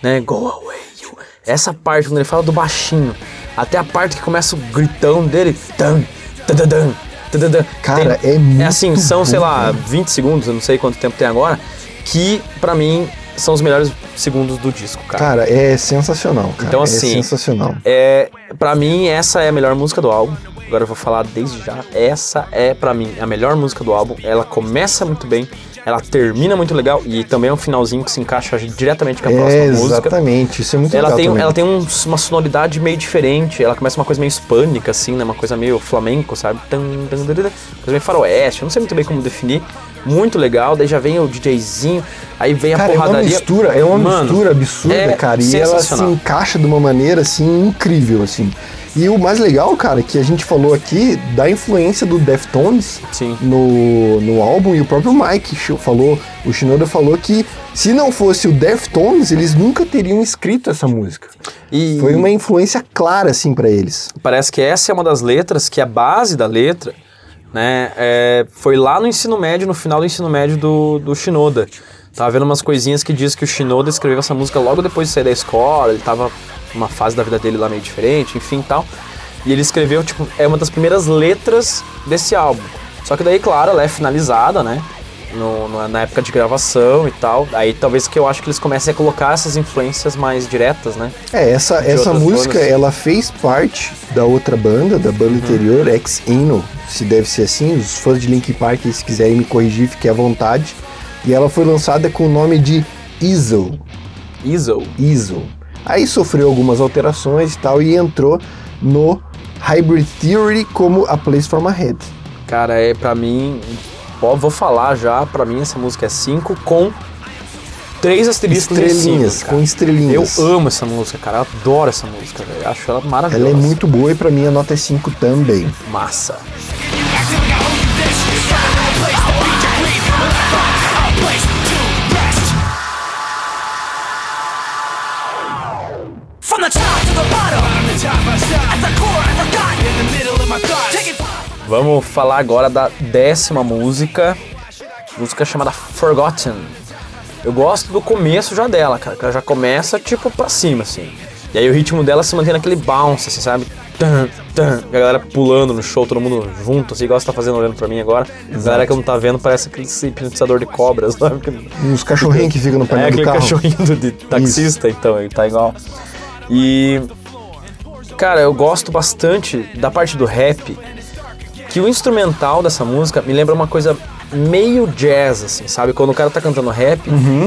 né? Go Away, you. Essa parte, quando ele fala do baixinho, até a parte que começa o gritão dele, tan, tan, tadadã. Cara, Tem- é muito É assim, são, sei bom, lá, cara. 20 segundos, eu não sei quanto tempo tem agora, que pra mim são os melhores segundos do disco, cara. Cara, é sensacional, cara. Então, assim, É sensacional. É, pra mim, essa é a melhor música do álbum. Agora eu vou falar desde já. Essa é, pra mim, a melhor música do álbum. Ela começa muito bem, ela termina muito legal e também é um finalzinho que se encaixa diretamente com a próxima É, música. exatamente. Isso é muito Ela legal tem, também. ela tem um- uma sonoridade meio diferente. Ela começa uma coisa meio hispânica, assim, né? Uma coisa meio flamenco, sabe? Tan, tan, Coisa meio faroeste. Eu não sei muito bem como definir. Muito legal. Daí já vem o DJzinho. Aí vem Cara, a é uma porradaria. mistura, é uma Mano, mistura absurda, é cara. E ela se encaixa de uma maneira, assim, incrível, assim. E o mais legal, cara, que a gente falou aqui da influência do Deftones Sim. no, no álbum, e o próprio Mike falou, o Shinoda falou que se não fosse o Deftones, eles nunca teriam escrito essa música. E Foi uma influência clara, assim, pra eles. parece que essa é uma das letras, que a base da letra, né, é, foi lá no ensino médio, no final do ensino médio do, do Shinoda. Tava vendo umas coisinhas que diz que o Shinoda escreveu essa música logo depois de sair da escola, ele tava numa fase da vida dele lá meio diferente, enfim tal. E ele escreveu, tipo, é uma das primeiras letras desse álbum. Só que daí, claro, ela é finalizada, né? no- no- na época de gravação e tal. Aí talvez que eu acho que eles comecem a colocar essas influências mais diretas, né? É, essa, essa música, bandas. ela fez parte da outra banda, da banda anterior, Ex Ino, se deve ser assim. Os fãs de Linkin Park, se quiserem me corrigir, fiquem à vontade. E ela foi lançada com o nome de Easel. Easel. Easel. Aí sofreu algumas alterações e tal, e entrou no Hybrid Theory como A Place for My Head. Cara, é pra mim. Ó, vou falar já, pra mim essa música é 5 com três asteriscos Estrelinhas, cinco, com estrelinhas. Eu amo essa música, cara. Eu adoro essa música, velho. Acho ela maravilhosa. Ela é muito boa e pra mim a nota é 5 também. massa. Vamos falar agora da décima música. Música chamada Forgotten. Eu gosto do começo já dela, cara. Que ela já começa tipo pra cima, assim. E aí o ritmo dela se mantém naquele bounce, assim, sabe? Tan, tan, a galera pulando no show, todo mundo junto, assim, igual você tá fazendo olhando pra mim agora. A galera que não tá vendo parece aquele hipnotizador de cobras, *laughs* sabe? Uns cachorrinhos que ficam no É painel do aquele carro. cachorrinho do- de taxista, então, ele tá igual. E. Cara, eu gosto bastante da parte do rap, que o instrumental dessa música me lembra uma coisa meio jazz, assim, sabe? Quando o cara tá cantando rap,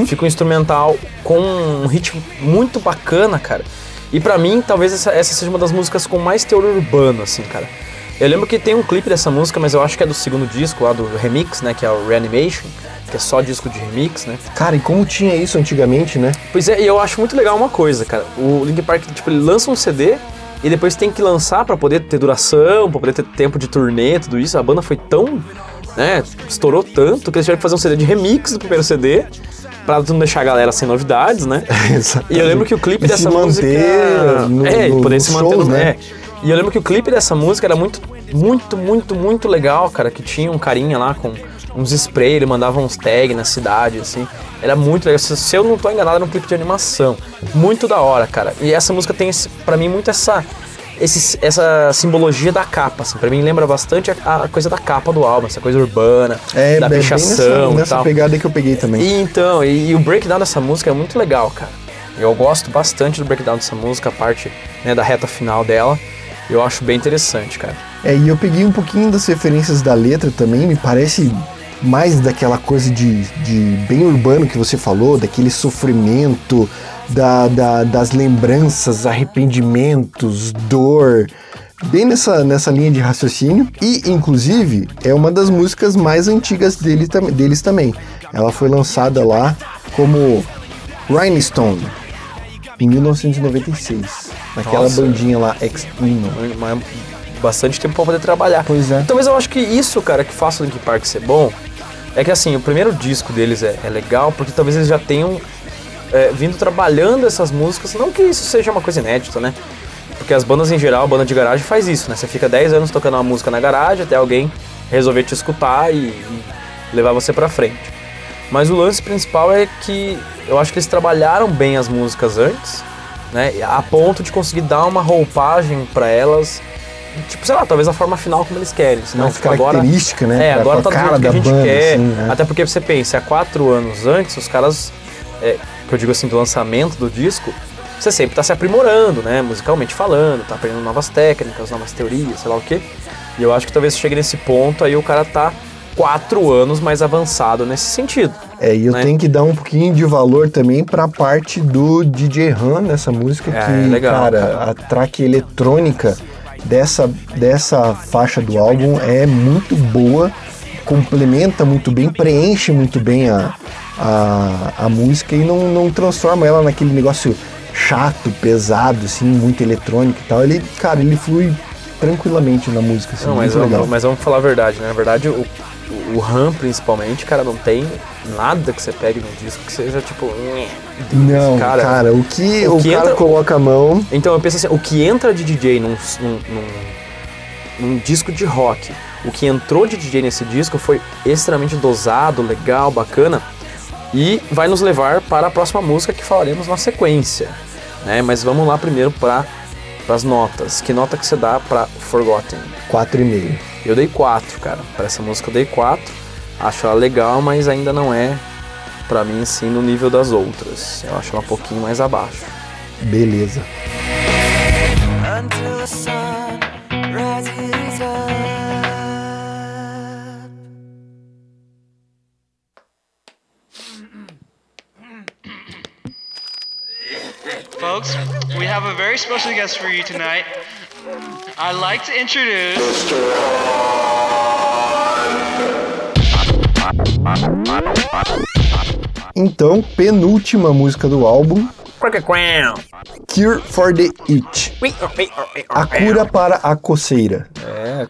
fica um instrumental com um ritmo muito bacana, cara. E pra mim, talvez essa, essa seja uma das músicas com mais teor urbano, assim, cara. Eu lembro que tem um clipe dessa música, mas eu acho que é do segundo disco lá, do remix, né? Que é o Reanimation, que é só disco de remix, né? Cara, e como tinha isso antigamente, né? Pois é, e eu acho muito legal uma coisa, cara. O Linkin Park, tipo, ele lança um CD e depois tem que lançar pra poder ter duração, pra poder ter tempo de turnê, tudo isso. A banda foi tão, né, estourou tanto que eles tiveram que fazer um CD de remix do primeiro CD pra não deixar a galera sem novidades, né? *laughs* E eu lembro que o clipe E dessa se música. no- é, no- poder se manter shows, no. né? É. E eu lembro que o clipe dessa música era muito, muito, muito, muito legal, cara. Que tinha um carinha lá com uns spray, ele mandava uns tags na cidade, assim. Era muito legal. Se, se eu não tô enganado, era um clipe de animação. Muito da hora, cara. E essa música tem, pra mim, muito essa. esse- essa simbologia da capa, assim, pra mim lembra bastante a, a coisa da capa do álbum, essa coisa urbana, É, da bem pichação nessa, e nessa tal. pegada que eu peguei também. E então, e, e o breakdown dessa música é muito legal, cara. Eu gosto bastante do breakdown dessa música, a parte né, da reta final dela. Eu acho bem interessante, cara. É, e eu peguei um pouquinho das referências da letra também, me parece mais daquela coisa de, de bem urbano que você falou, daquele sofrimento, da, da- das lembranças, arrependimentos, dor, bem nessa, nessa linha de raciocínio. E, inclusive, é uma das músicas mais antigas dele, deles também. Ela foi lançada lá como Rhinestone, em 1996. Naquela Nossa. bandinha lá, Ex-Ino. Bastante tempo pra poder trabalhar. Pois é. E talvez eu acho que isso, cara, que faça o Linkin Park ser bom, é que assim, o primeiro disco deles é, é legal, porque talvez eles já tenham é, vindo trabalhando essas músicas, não que isso seja uma coisa inédita, né? Porque as bandas em geral, a banda de garagem faz isso, né? Você fica 10 anos tocando uma música na garagem até alguém resolver te escutar e, e levar você pra frente. Mas o lance principal é que eu acho que eles trabalharam bem as músicas antes, né? A ponto de conseguir dar uma roupagem pra elas tipo, sei lá, talvez a forma final como eles querem. Senão, Mais tipo, agora, característica, né? É, agora tá a do jeito que a gente banda, quer. assim, né? Até porque você pensa, há quatro anos antes, os caras, é, que eu digo assim, do lançamento do disco, você sempre tá se aprimorando, né? Musicalmente falando, tá aprendendo novas técnicas, novas teorias, sei lá o quê. E eu acho que talvez chegue nesse ponto aí o cara tá quatro anos mais avançado nesse sentido. É, e eu né? tenho que dar um pouquinho de valor também pra parte do DJ Han nessa música, É, que, legal, cara, cara. a track eletrônica dessa, dessa faixa do álbum é muito boa, complementa muito bem, preenche muito bem a, a, a música e não, não transforma ela naquele negócio chato, pesado, assim, muito eletrônico e tal. Ele, cara, ele flui tranquilamente na música, assim, Não, mas vamos, mas vamos falar a verdade, né? Na verdade, o, o RAM, principalmente, cara, não tem nada que você pegue no disco que seja tipo. Não, cara, cara, o que o o, que cara entra- coloca a mão Então eu penso assim, o que entra de DJ num, num, num- num disco de rock, o que entrou de DJ nesse disco foi extremamente dosado, legal, bacana, e vai nos levar para a próxima música que falaremos na sequência. Né? Mas vamos lá primeiro para as notas. Que nota que você dá para Forgotten? 4,5. Eu dei 4, cara. Para essa música eu dei 4. Acho ela legal, mas ainda não é, pra mim, assim, no nível das outras. Eu acho ela um pouquinho mais abaixo. Beleza. Folks, we have a very special guest for you tonight. I'd like to introduce. Então, penúltima música do álbum, Cure for the Itch. A cura para a coceira. É,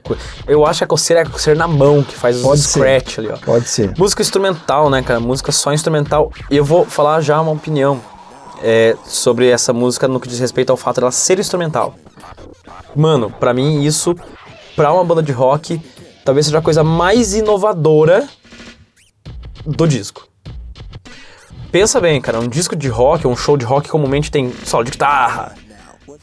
eu acho que a coceira é a coceira na mão que faz os Pode ser. scratch ali, ó. Pode ser. Música instrumental, né, cara? Música só instrumental. E eu vou falar já uma opinião é, sobre essa música no que diz respeito ao fato dela ser instrumental. Mano, pra mim isso, pra uma banda de rock, talvez seja a coisa mais inovadora do disco. Pensa bem, cara, um disco de rock, um show de rock comumente tem solo de guitarra,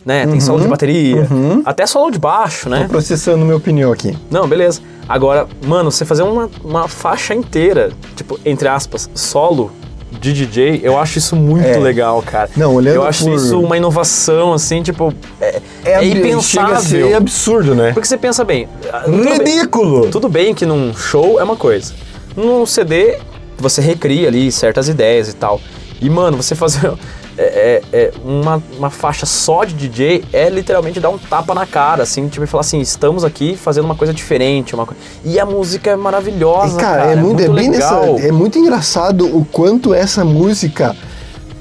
né? Tem solo de bateria, até solo de baixo, né? Processando minha opinião aqui. Não, beleza. Agora, mano, você fazer uma, uma faixa inteira, tipo, entre aspas, solo de DJ, eu acho isso muito É. legal, cara. Não, olhando Eu acho por- isso uma inovação, assim, tipo, é, é, ser impensável. absurdo, né? Porque você pensa bem. ah, tudo bem- Ridículo! Tudo bem que num show é uma coisa. Num CD, você recria ali certas ideias e tal. E, mano, você fazer é, é, é, uma, uma faixa só de DJ é literalmente dar um tapa na cara, assim, tipo, e falar assim, estamos aqui fazendo uma coisa diferente. Uma coisa... E a música é maravilhosa, E, cara, cara. é, muito, é bem legal. nessa. É muito engraçado o quanto essa música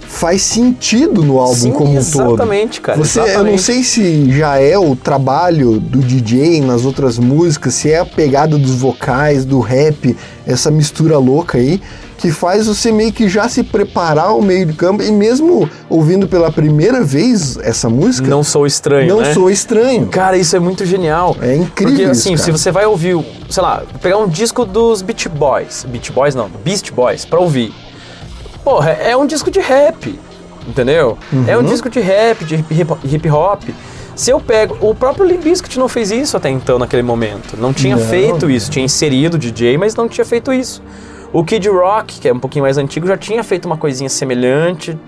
faz sentido no álbum Sim, como um todo. exatamente, cara, Você, eu não exatamente. sei se já é o trabalho do DJ nas outras músicas, se é a pegada dos vocais, do rap, essa mistura louca aí, que faz você meio que já se preparar ao meio de campo e mesmo ouvindo pela primeira vez essa música, Não sou estranho, não né? sou estranho. Cara, isso é muito genial. É incrível Porque, assim, se você vai ouvir, sei lá, pegar um disco dos Beach Boys, Beach Boys não, Beast Boys, pra ouvir. Porra, é um disco de rap, entendeu? É Uhum. um disco de rap, de hip- hop. Se eu pego, o próprio Limp Bizkit não fez isso até então, naquele momento. Não tinha Não. feito isso, tinha inserido o DJ, mas não tinha feito isso. O Kid Rock, que é um pouquinho mais antigo, já tinha feito uma coisinha semelhante,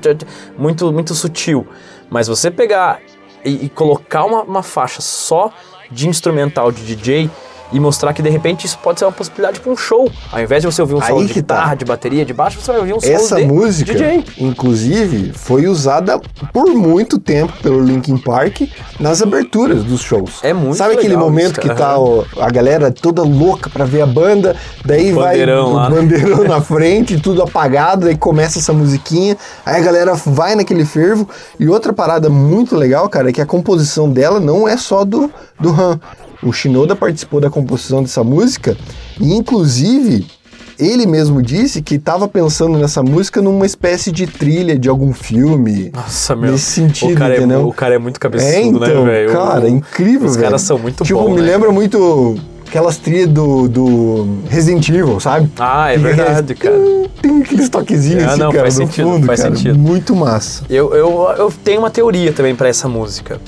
muito, muito sutil. Mas você pegar e, e colocar uma, uma faixa só de instrumental de DJ e mostrar que de repente isso pode ser uma possibilidade para um show. Ao invés de você ouvir um solo de tá. guitarra, de bateria, de baixo, você vai ouvir um solo Essa de música, DJ. inclusive, foi usada por muito tempo pelo Linkin Park nas aberturas dos shows. É muito Sabe aquele momento que tá a galera toda louca pra ver a banda, daí vai Bandeirão o né? bandeirão na frente, tudo apagado, aí começa essa musiquinha, aí a galera vai naquele fervo. E outra parada muito legal, cara, é que a composição dela não é só do, do Han. O Shinoda participou da composição dessa música e, inclusive, ele mesmo disse que estava pensando nessa música numa espécie de trilha de algum filme. Nossa, meu. Nesse sentido, o cara entendeu? É, o cara é muito cabeçudo, é, então, né, velho? cara, O- incrível, Os velho. caras são muito Tipo, bons, me né? lembra muito aquelas trilhas do, do Resident Evil, sabe? Ah, é Que verdade, cara. Tem aqueles toquezinhos Ah, assim, não, cara, faz sentido, fundo, faz cara. sentido. Muito massa. Eu, eu, eu tenho uma teoria também pra essa música.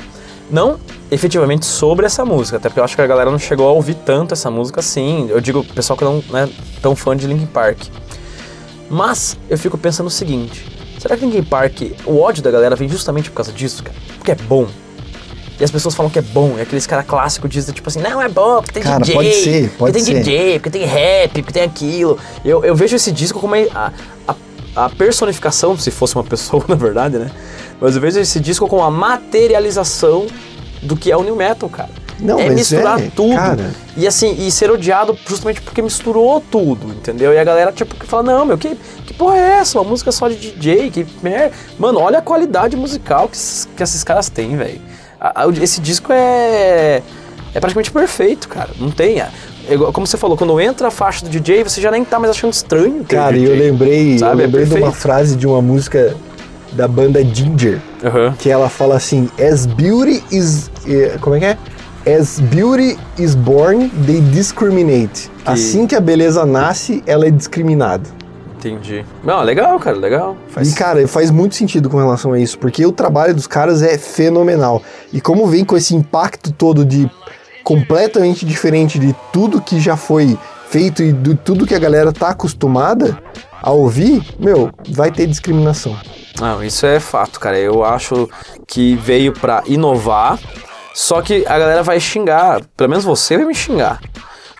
Não efetivamente sobre essa música, até porque eu acho que a galera não chegou a ouvir tanto essa música assim. Eu digo pessoal que não é tão fã de Linkin Park. Mas eu fico pensando o seguinte: será que Linkin Park, o ódio da galera vem justamente por causa disso, cara? Porque é bom. E as pessoas falam que é bom, e aqueles caras clássicos dizem, tipo assim, não, é bom, porque tem Cara, DJ, pode ser, pode porque tem ser. DJ, porque tem rap, porque tem aquilo. Eu, eu vejo esse disco como a, a, a personificação, se fosse uma *laughs* pessoa, na verdade, né? Mas eu vejo esse disco como a materialização do que é o New Metal, cara. Não, é misturar é, tudo. cara. E assim, e ser odiado justamente porque misturou tudo, entendeu? E a galera, tipo, que fala, não, meu, que, que porra é essa? Uma música só de DJ, que merda. Mano, olha a qualidade musical que esses, que esses caras têm, velho. A- a- Esse disco é. É praticamente perfeito, cara. Não tem. é igual- Como você falou, quando entra a faixa do DJ, você já nem tá mais achando estranho. Cara, e eu lembrei, sabe? eu É lembrei de uma frase de uma música da banda Ginger, Aham. que ela fala assim: As beauty is. eh, Como é que é? As beauty is born, they discriminate. Assim que a beleza nasce, ela é discriminada. Entendi. Não, legal, cara, legal. Faz- E, cara, faz muito sentido com relação a isso, porque o trabalho dos caras é fenomenal. E como vem com esse impacto todo de completamente diferente de tudo que já foi feito e de tudo que a galera tá acostumada a ouvir, meu, vai ter discriminação. Não, isso é fato, cara. Eu acho que veio pra inovar, só que a galera vai xingar, pelo menos você vai me xingar.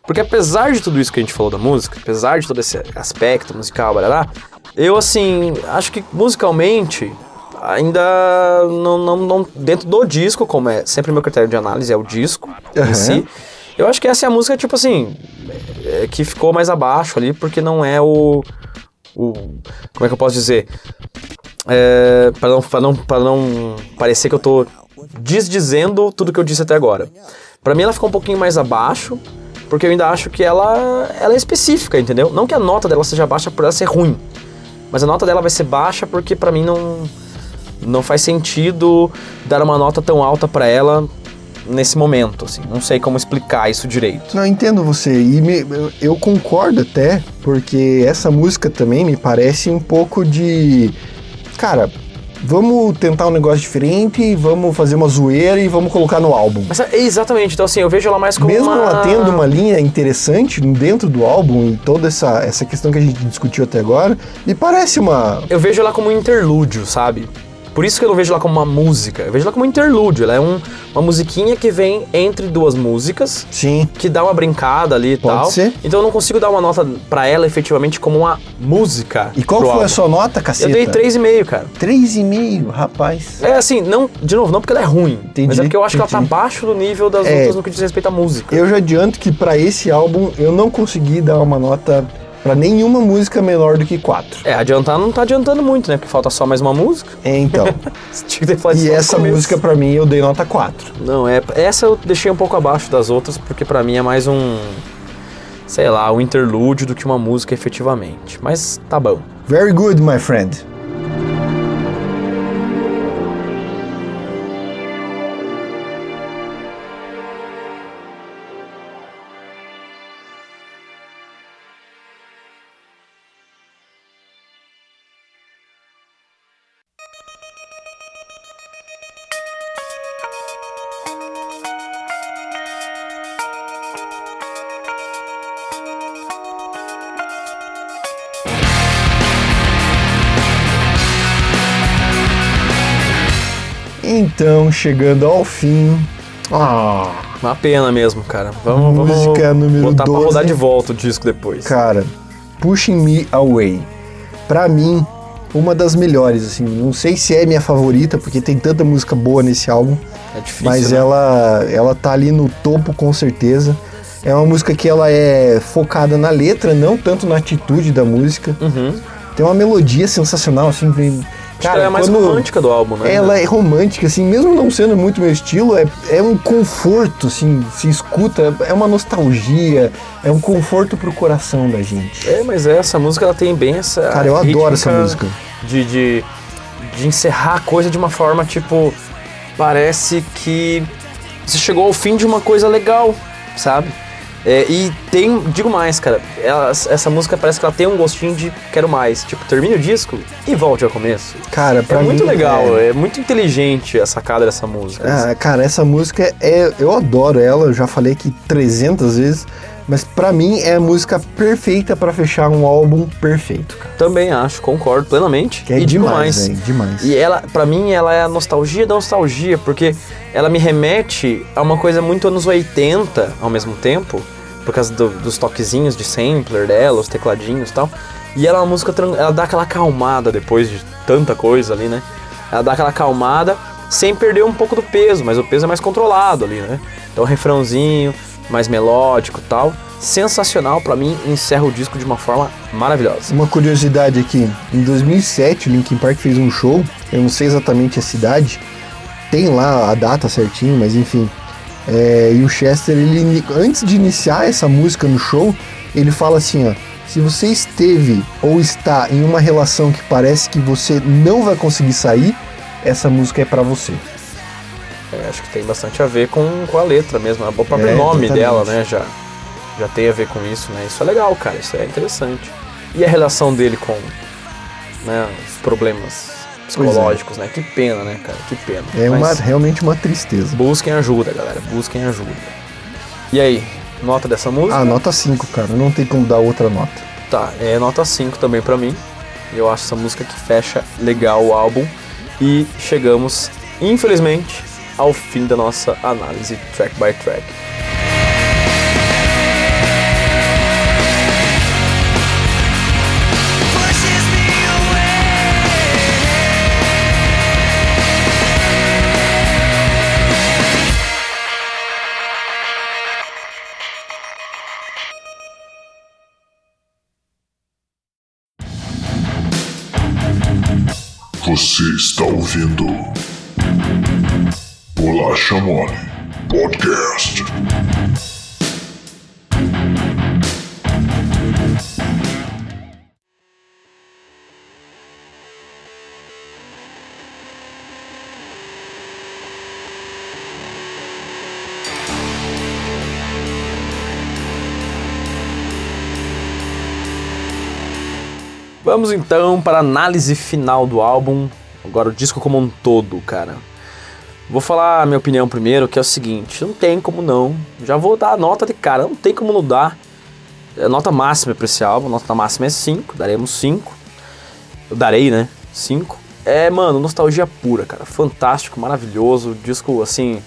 Porque apesar de tudo isso que a gente falou da música, apesar de todo esse aspecto musical, blá, eu assim, acho que musicalmente ainda não, não, não- dentro do disco, como é sempre meu critério de análise é o disco Aham. em si. Eu acho que essa é a música tipo assim, é, que ficou mais abaixo ali porque não é o o como é que eu posso dizer? É, para não, pra não, não parecer que eu tô desdizendo tudo que eu disse até agora. Pra mim ela ficou um pouquinho mais abaixo, porque eu ainda acho que ela, ela é específica, entendeu? Não que a nota dela seja baixa por ela ser ruim, mas a nota dela vai ser baixa porque pra mim não, não faz sentido dar uma nota tão alta pra ela nesse momento, assim. Não sei como explicar isso direito. Não, entendo você. E me- eu, concordo até, porque essa música também me parece um pouco de. Cara, vamos tentar um negócio diferente, vamos fazer uma zoeira e vamos colocar no álbum. Mas exatamente, então assim, eu vejo ela mais como Mesmo uma... ela tendo uma linha interessante dentro do álbum e toda essa, essa questão que a gente discutiu até agora, me parece uma. Eu vejo ela como um interlúdio, sabe? Por isso que eu não vejo ela como uma música. Eu vejo ela como um interlúdio. Ela é um- uma musiquinha que vem entre duas músicas, Sim. que dá uma brincada ali e Pode tal. ser. Então eu não consigo dar uma nota pra ela efetivamente como uma música. E qual foi álbum. a sua nota, caceta? Eu dei 3,5, cara. 3,5, rapaz. É assim, não, de novo, não porque ela é ruim, Entendi, mas é porque eu acho que ela entendi. tá abaixo do nível das É. outras no que diz respeito à música. Eu já adianto que pra esse álbum eu não consegui dar uma nota pra nenhuma música menor do que 4. É, adiantar não tá adiantando muito, né? Porque falta só mais uma música. É, então. *laughs* Você tinha que ter falado e essa música pra mim eu dei nota 4. Não, é. Essa eu deixei um pouco abaixo das outras, porque pra mim é mais um. Sei lá, um interlúdio do que uma música efetivamente. Mas tá bom. Very good, my friend. Então, chegando ao fim. Ah, Uma pena mesmo, cara. Vamos, Música vamos número botar 12. pra rodar de volta o disco depois. cara, Pushing Me Away. Pra mim, uma das melhores, assim. Não sei se é minha favorita, porque tem tanta música boa nesse álbum. É difícil. mas né? ela, ela tá ali no topo com certeza. É uma música que ela é focada na letra, não tanto na atitude da música. Uhum. Tem uma melodia sensacional, assim. Vem, Que ela é a mais romântica do álbum, né? Ela é romântica, assim, mesmo não sendo muito meu estilo, é, é um conforto, assim, se escuta, é uma nostalgia, é um conforto pro coração da gente. É, mas essa música ela tem bem essa. Cara, eu adoro essa música. De, de, de encerrar a coisa de uma forma tipo. Parece que você chegou ao fim de uma coisa legal, sabe? É, e tem, digo mais, cara, ela- essa música parece que ela tem um gostinho de quero mais. Tipo, termine o disco e volte ao começo. Cara, pra é muito mim, legal, é- é... muito inteligente a sacada dessa música. Ah, cara, essa música é. Eu adoro ela, eu já falei aqui 300 vezes, mas pra mim é a música perfeita pra fechar um álbum perfeito, cara. Também acho, concordo plenamente. Que é e demais, mais. velho, demais. E ela, pra mim, ela é a nostalgia da nostalgia, porque ela me remete a uma coisa muito anos 80 ao mesmo tempo, por causa do- dos toquezinhos de sampler dela, os tecladinhos e tal. E ela é uma música, ela dá aquela acalmada depois de tanta coisa ali, né? Ela dá aquela acalmada sem perder um pouco do peso, mas o peso é mais controlado ali, né? Então, refrãozinho, mais melódico tal. Sensacional pra mim, encerra o disco de uma forma maravilhosa. Uma curiosidade aqui, em 2007 o Linkin Park fez um show, eu não sei exatamente a cidade, tem lá a data certinho, mas enfim. É, e o Chester, ele, antes de iniciar essa música no show, ele fala assim, ó, se você esteve ou está em uma relação que parece que você não vai conseguir sair, essa música é pra você. É, acho que tem bastante a ver com, com a letra mesmo. O próprio É, nome exatamente. dela, né? Já, já tem a ver com isso, né? Isso é legal, cara. Isso é interessante. E a relação dele com né, os problemas psicológicos, né? Que pena, né, cara? Que pena. É uma, Mas realmente uma tristeza. busquem ajuda, galera. Busquem ajuda. E aí, nota dessa música? Ah, nota 5, cara, não tem como dar outra nota. Tá, é nota 5 também pra mim. Eu acho essa música que fecha legal o álbum. E chegamos, infelizmente, ao fim da nossa análise track by track. Você está ouvindo Bolacha Mole Podcast. Vamos então para a análise final do álbum, agora o disco como um todo, cara. Vou falar a minha opinião primeiro, que é o seguinte, não tem como não, já vou dar a nota de cara, não tem como não dar. A nota máxima para esse álbum, a nota máxima é 5, daremos 5. Eu darei, né? 5. É, mano, nostalgia pura, cara. Fantástico, maravilhoso. O disco, assim,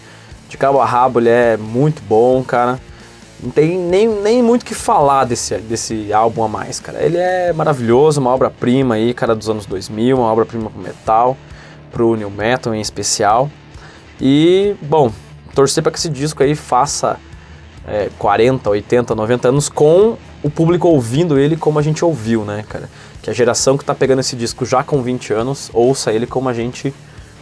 de cabo a rabo, ele é muito bom, cara. Não tem nem, nem muito o que falar desse, desse álbum a mais, cara. Ele é maravilhoso, uma obra-prima aí, cara, dos anos 2000, uma obra-prima pro metal, pro new metal em especial. E, bom, torcer para que esse disco aí faça é, 40, 80, 90 anos com o público ouvindo ele como a gente ouviu, né, cara? Que a geração que tá pegando esse disco já com 20 anos ouça ele como a gente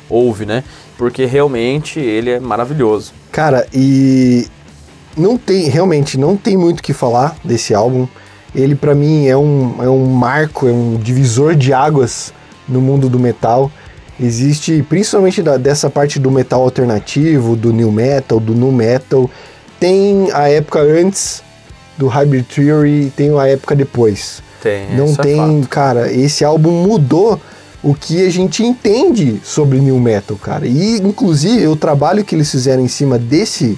ouve, né? Porque realmente ele é maravilhoso. Cara, e não tem, realmente, não tem muito o que falar desse álbum. Ele, pra mim, é um, é um marco, é um divisor de águas no mundo do metal. Existe, principalmente da- dessa parte do metal alternativo, do new metal, do nu metal. Tem a época antes do Hybrid Theory, tem a época depois. Tem, Não é tem, fato. cara, esse álbum mudou o que a gente entende sobre new metal, cara. E inclusive o trabalho que eles fizeram em cima desse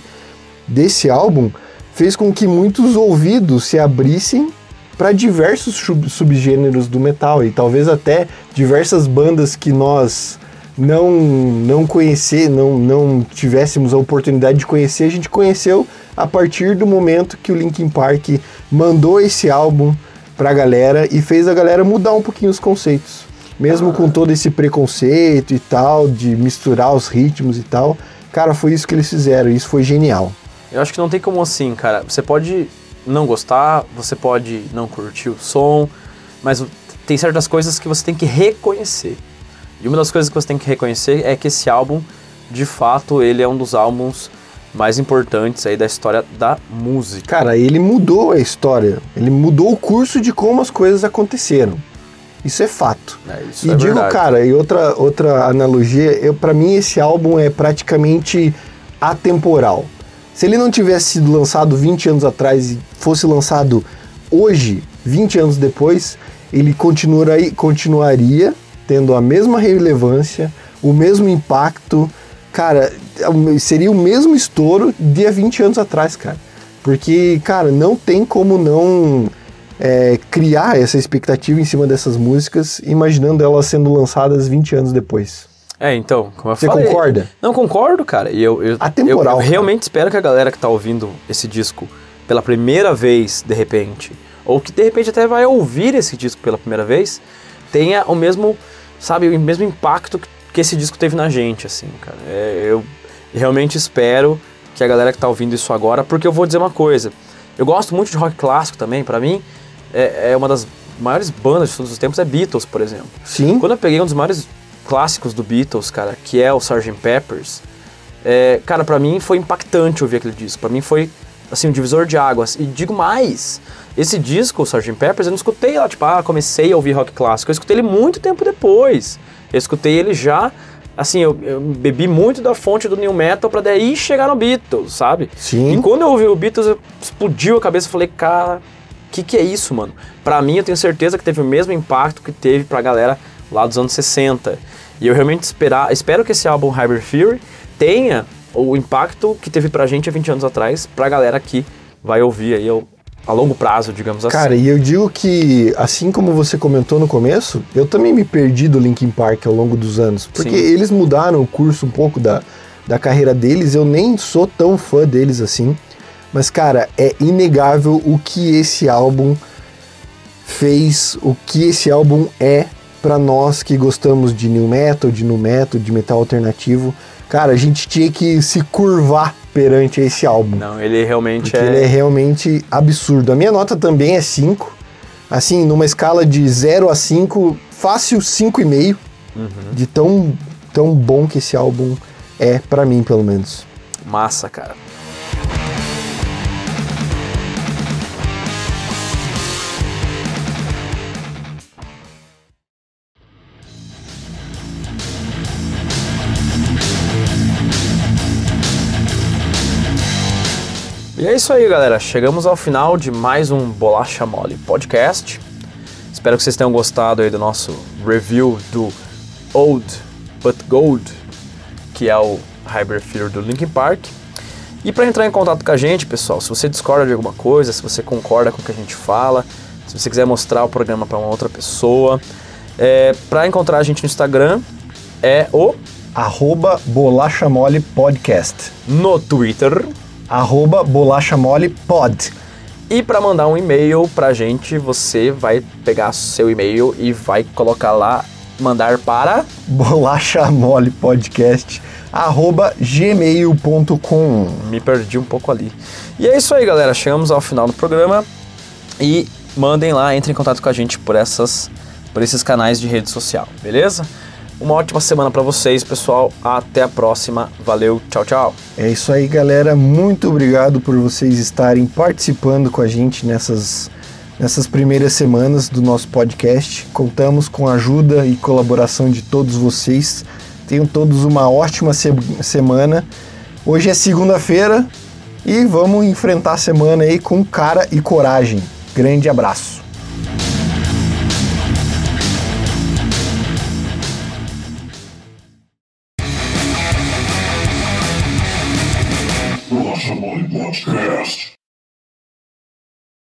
desse álbum fez com que muitos ouvidos se abrissem para diversos sub- subgêneros do metal e talvez até diversas bandas que nós não não conhecer, não não tivéssemos a oportunidade de conhecer, a gente conheceu a partir do momento que o Linkin Park mandou esse álbum pra galera e fez a galera mudar um pouquinho os conceitos. Mesmo com todo esse preconceito e tal, de misturar os ritmos e tal, cara, foi isso que eles fizeram, isso foi genial. Eu acho que não tem como assim, cara. Você pode não gostar, você pode não curtir o som, mas tem certas coisas que você tem que reconhecer. E uma das coisas que você tem que reconhecer é que esse álbum, de fato, ele é um dos álbuns mais importantes aí da história da música. Cara, ele mudou a história, ele mudou o curso de como as coisas aconteceram. Isso é fato. É, isso e é digo, verdade. cara, e outra, outra analogia, eu, para mim esse álbum é praticamente atemporal. Se ele não tivesse sido lançado 20 anos atrás e fosse lançado hoje, 20 anos depois, ele continuaria, continuaria tendo a mesma relevância, o mesmo impacto. Cara, seria o mesmo estouro de há 20 anos atrás, cara. Porque, cara, não tem como não é, criar essa expectativa em cima dessas músicas, imaginando elas sendo lançadas 20 anos depois. É, então, como eu Você falei... concorda? Não, concordo, cara. E eu, eu, Atemporal, eu, eu realmente espero que a galera que tá ouvindo esse disco pela primeira vez, de repente, ou que de repente até vai ouvir esse disco pela primeira vez, tenha o mesmo, sabe, o mesmo impacto que, esse disco teve na gente, assim, cara. É, eu realmente espero que a galera que tá ouvindo isso agora, porque eu vou dizer uma coisa. Eu gosto muito de rock clássico também, pra mim, é, é uma das maiores bandas de todos os tempos, é Beatles, por exemplo. Sim. Quando eu peguei um dos maiores clássicos do Beatles, cara, que é o Sgt. Peppers, é, cara, pra mim foi impactante ouvir aquele disco. Pra mim foi, assim, um divisor de águas. E digo mais, esse disco, o Sgt. Peppers, eu não escutei lá, tipo, ah, comecei a ouvir rock clássico. Eu escutei ele muito tempo depois. Eu escutei ele já, assim, eu, eu bebi muito da fonte do New Metal pra daí chegar no Beatles, sabe? Sim. E quando eu ouvi o Beatles, explodiu a cabeça e falei, cara, o que, que é isso, mano? Pra mim, eu tenho certeza que teve o mesmo impacto que teve pra galera lá dos anos 60. E eu realmente esperar, espero que esse álbum Hybrid Theory tenha o impacto que teve pra gente há 20 anos atrás, pra galera que vai ouvir aí ao- a longo prazo, digamos assim. Cara, e eu digo que, assim como você comentou no começo, eu também me perdi do Linkin Park ao longo dos anos. Porque Sim. eles mudaram o curso um pouco da, da carreira deles, eu nem sou tão fã deles assim. Mas, cara, é inegável o que esse álbum fez, o que esse álbum é pra nós que gostamos de new metal, de nu metal, de metal alternativo. Cara, a gente tinha que se curvar perante esse álbum. Não, ele realmente é... ele é realmente absurdo. A minha nota também é 5. Assim, numa escala de 0 a 5, fácil 5,5. Uhum. De tão, tão bom que esse álbum é, pra mim, pelo menos. massa, cara. E é isso aí, galera. Chegamos ao final de mais um Bolacha Mole podcast. Espero que vocês tenham gostado aí do nosso review do Old But Gold, que é o Hybrid Theory do Linkin Park. E para entrar em contato com a gente, pessoal, se você discorda de alguma coisa, se você concorda com o que a gente fala, se você quiser mostrar o programa para uma outra pessoa, é, para encontrar a gente no Instagram é o Arroba Bolacha Mole Podcast. no Twitter Arroba Bolacha Mole Pod. e para mandar um e-mail pra gente, você vai pegar seu e-mail e vai colocar lá mandar para Bolacha Mole Podcast. Arroba gmail.com. me perdi um pouco ali. E é isso aí, galera. Chegamos ao final do programa e mandem lá, entrem em contato com a gente por essas por esses canais de rede social, beleza? Uma ótima semana pra vocês, pessoal. Até a próxima. Valeu, tchau, tchau. É isso aí, galera. Muito obrigado por vocês estarem participando com a gente nessas, nessas primeiras semanas do nosso podcast. Contamos com a ajuda e colaboração de todos vocês. Tenham todos uma ótima se- semana. Hoje é segunda-feira e vamos enfrentar a semana aí com cara e coragem. Grande abraço.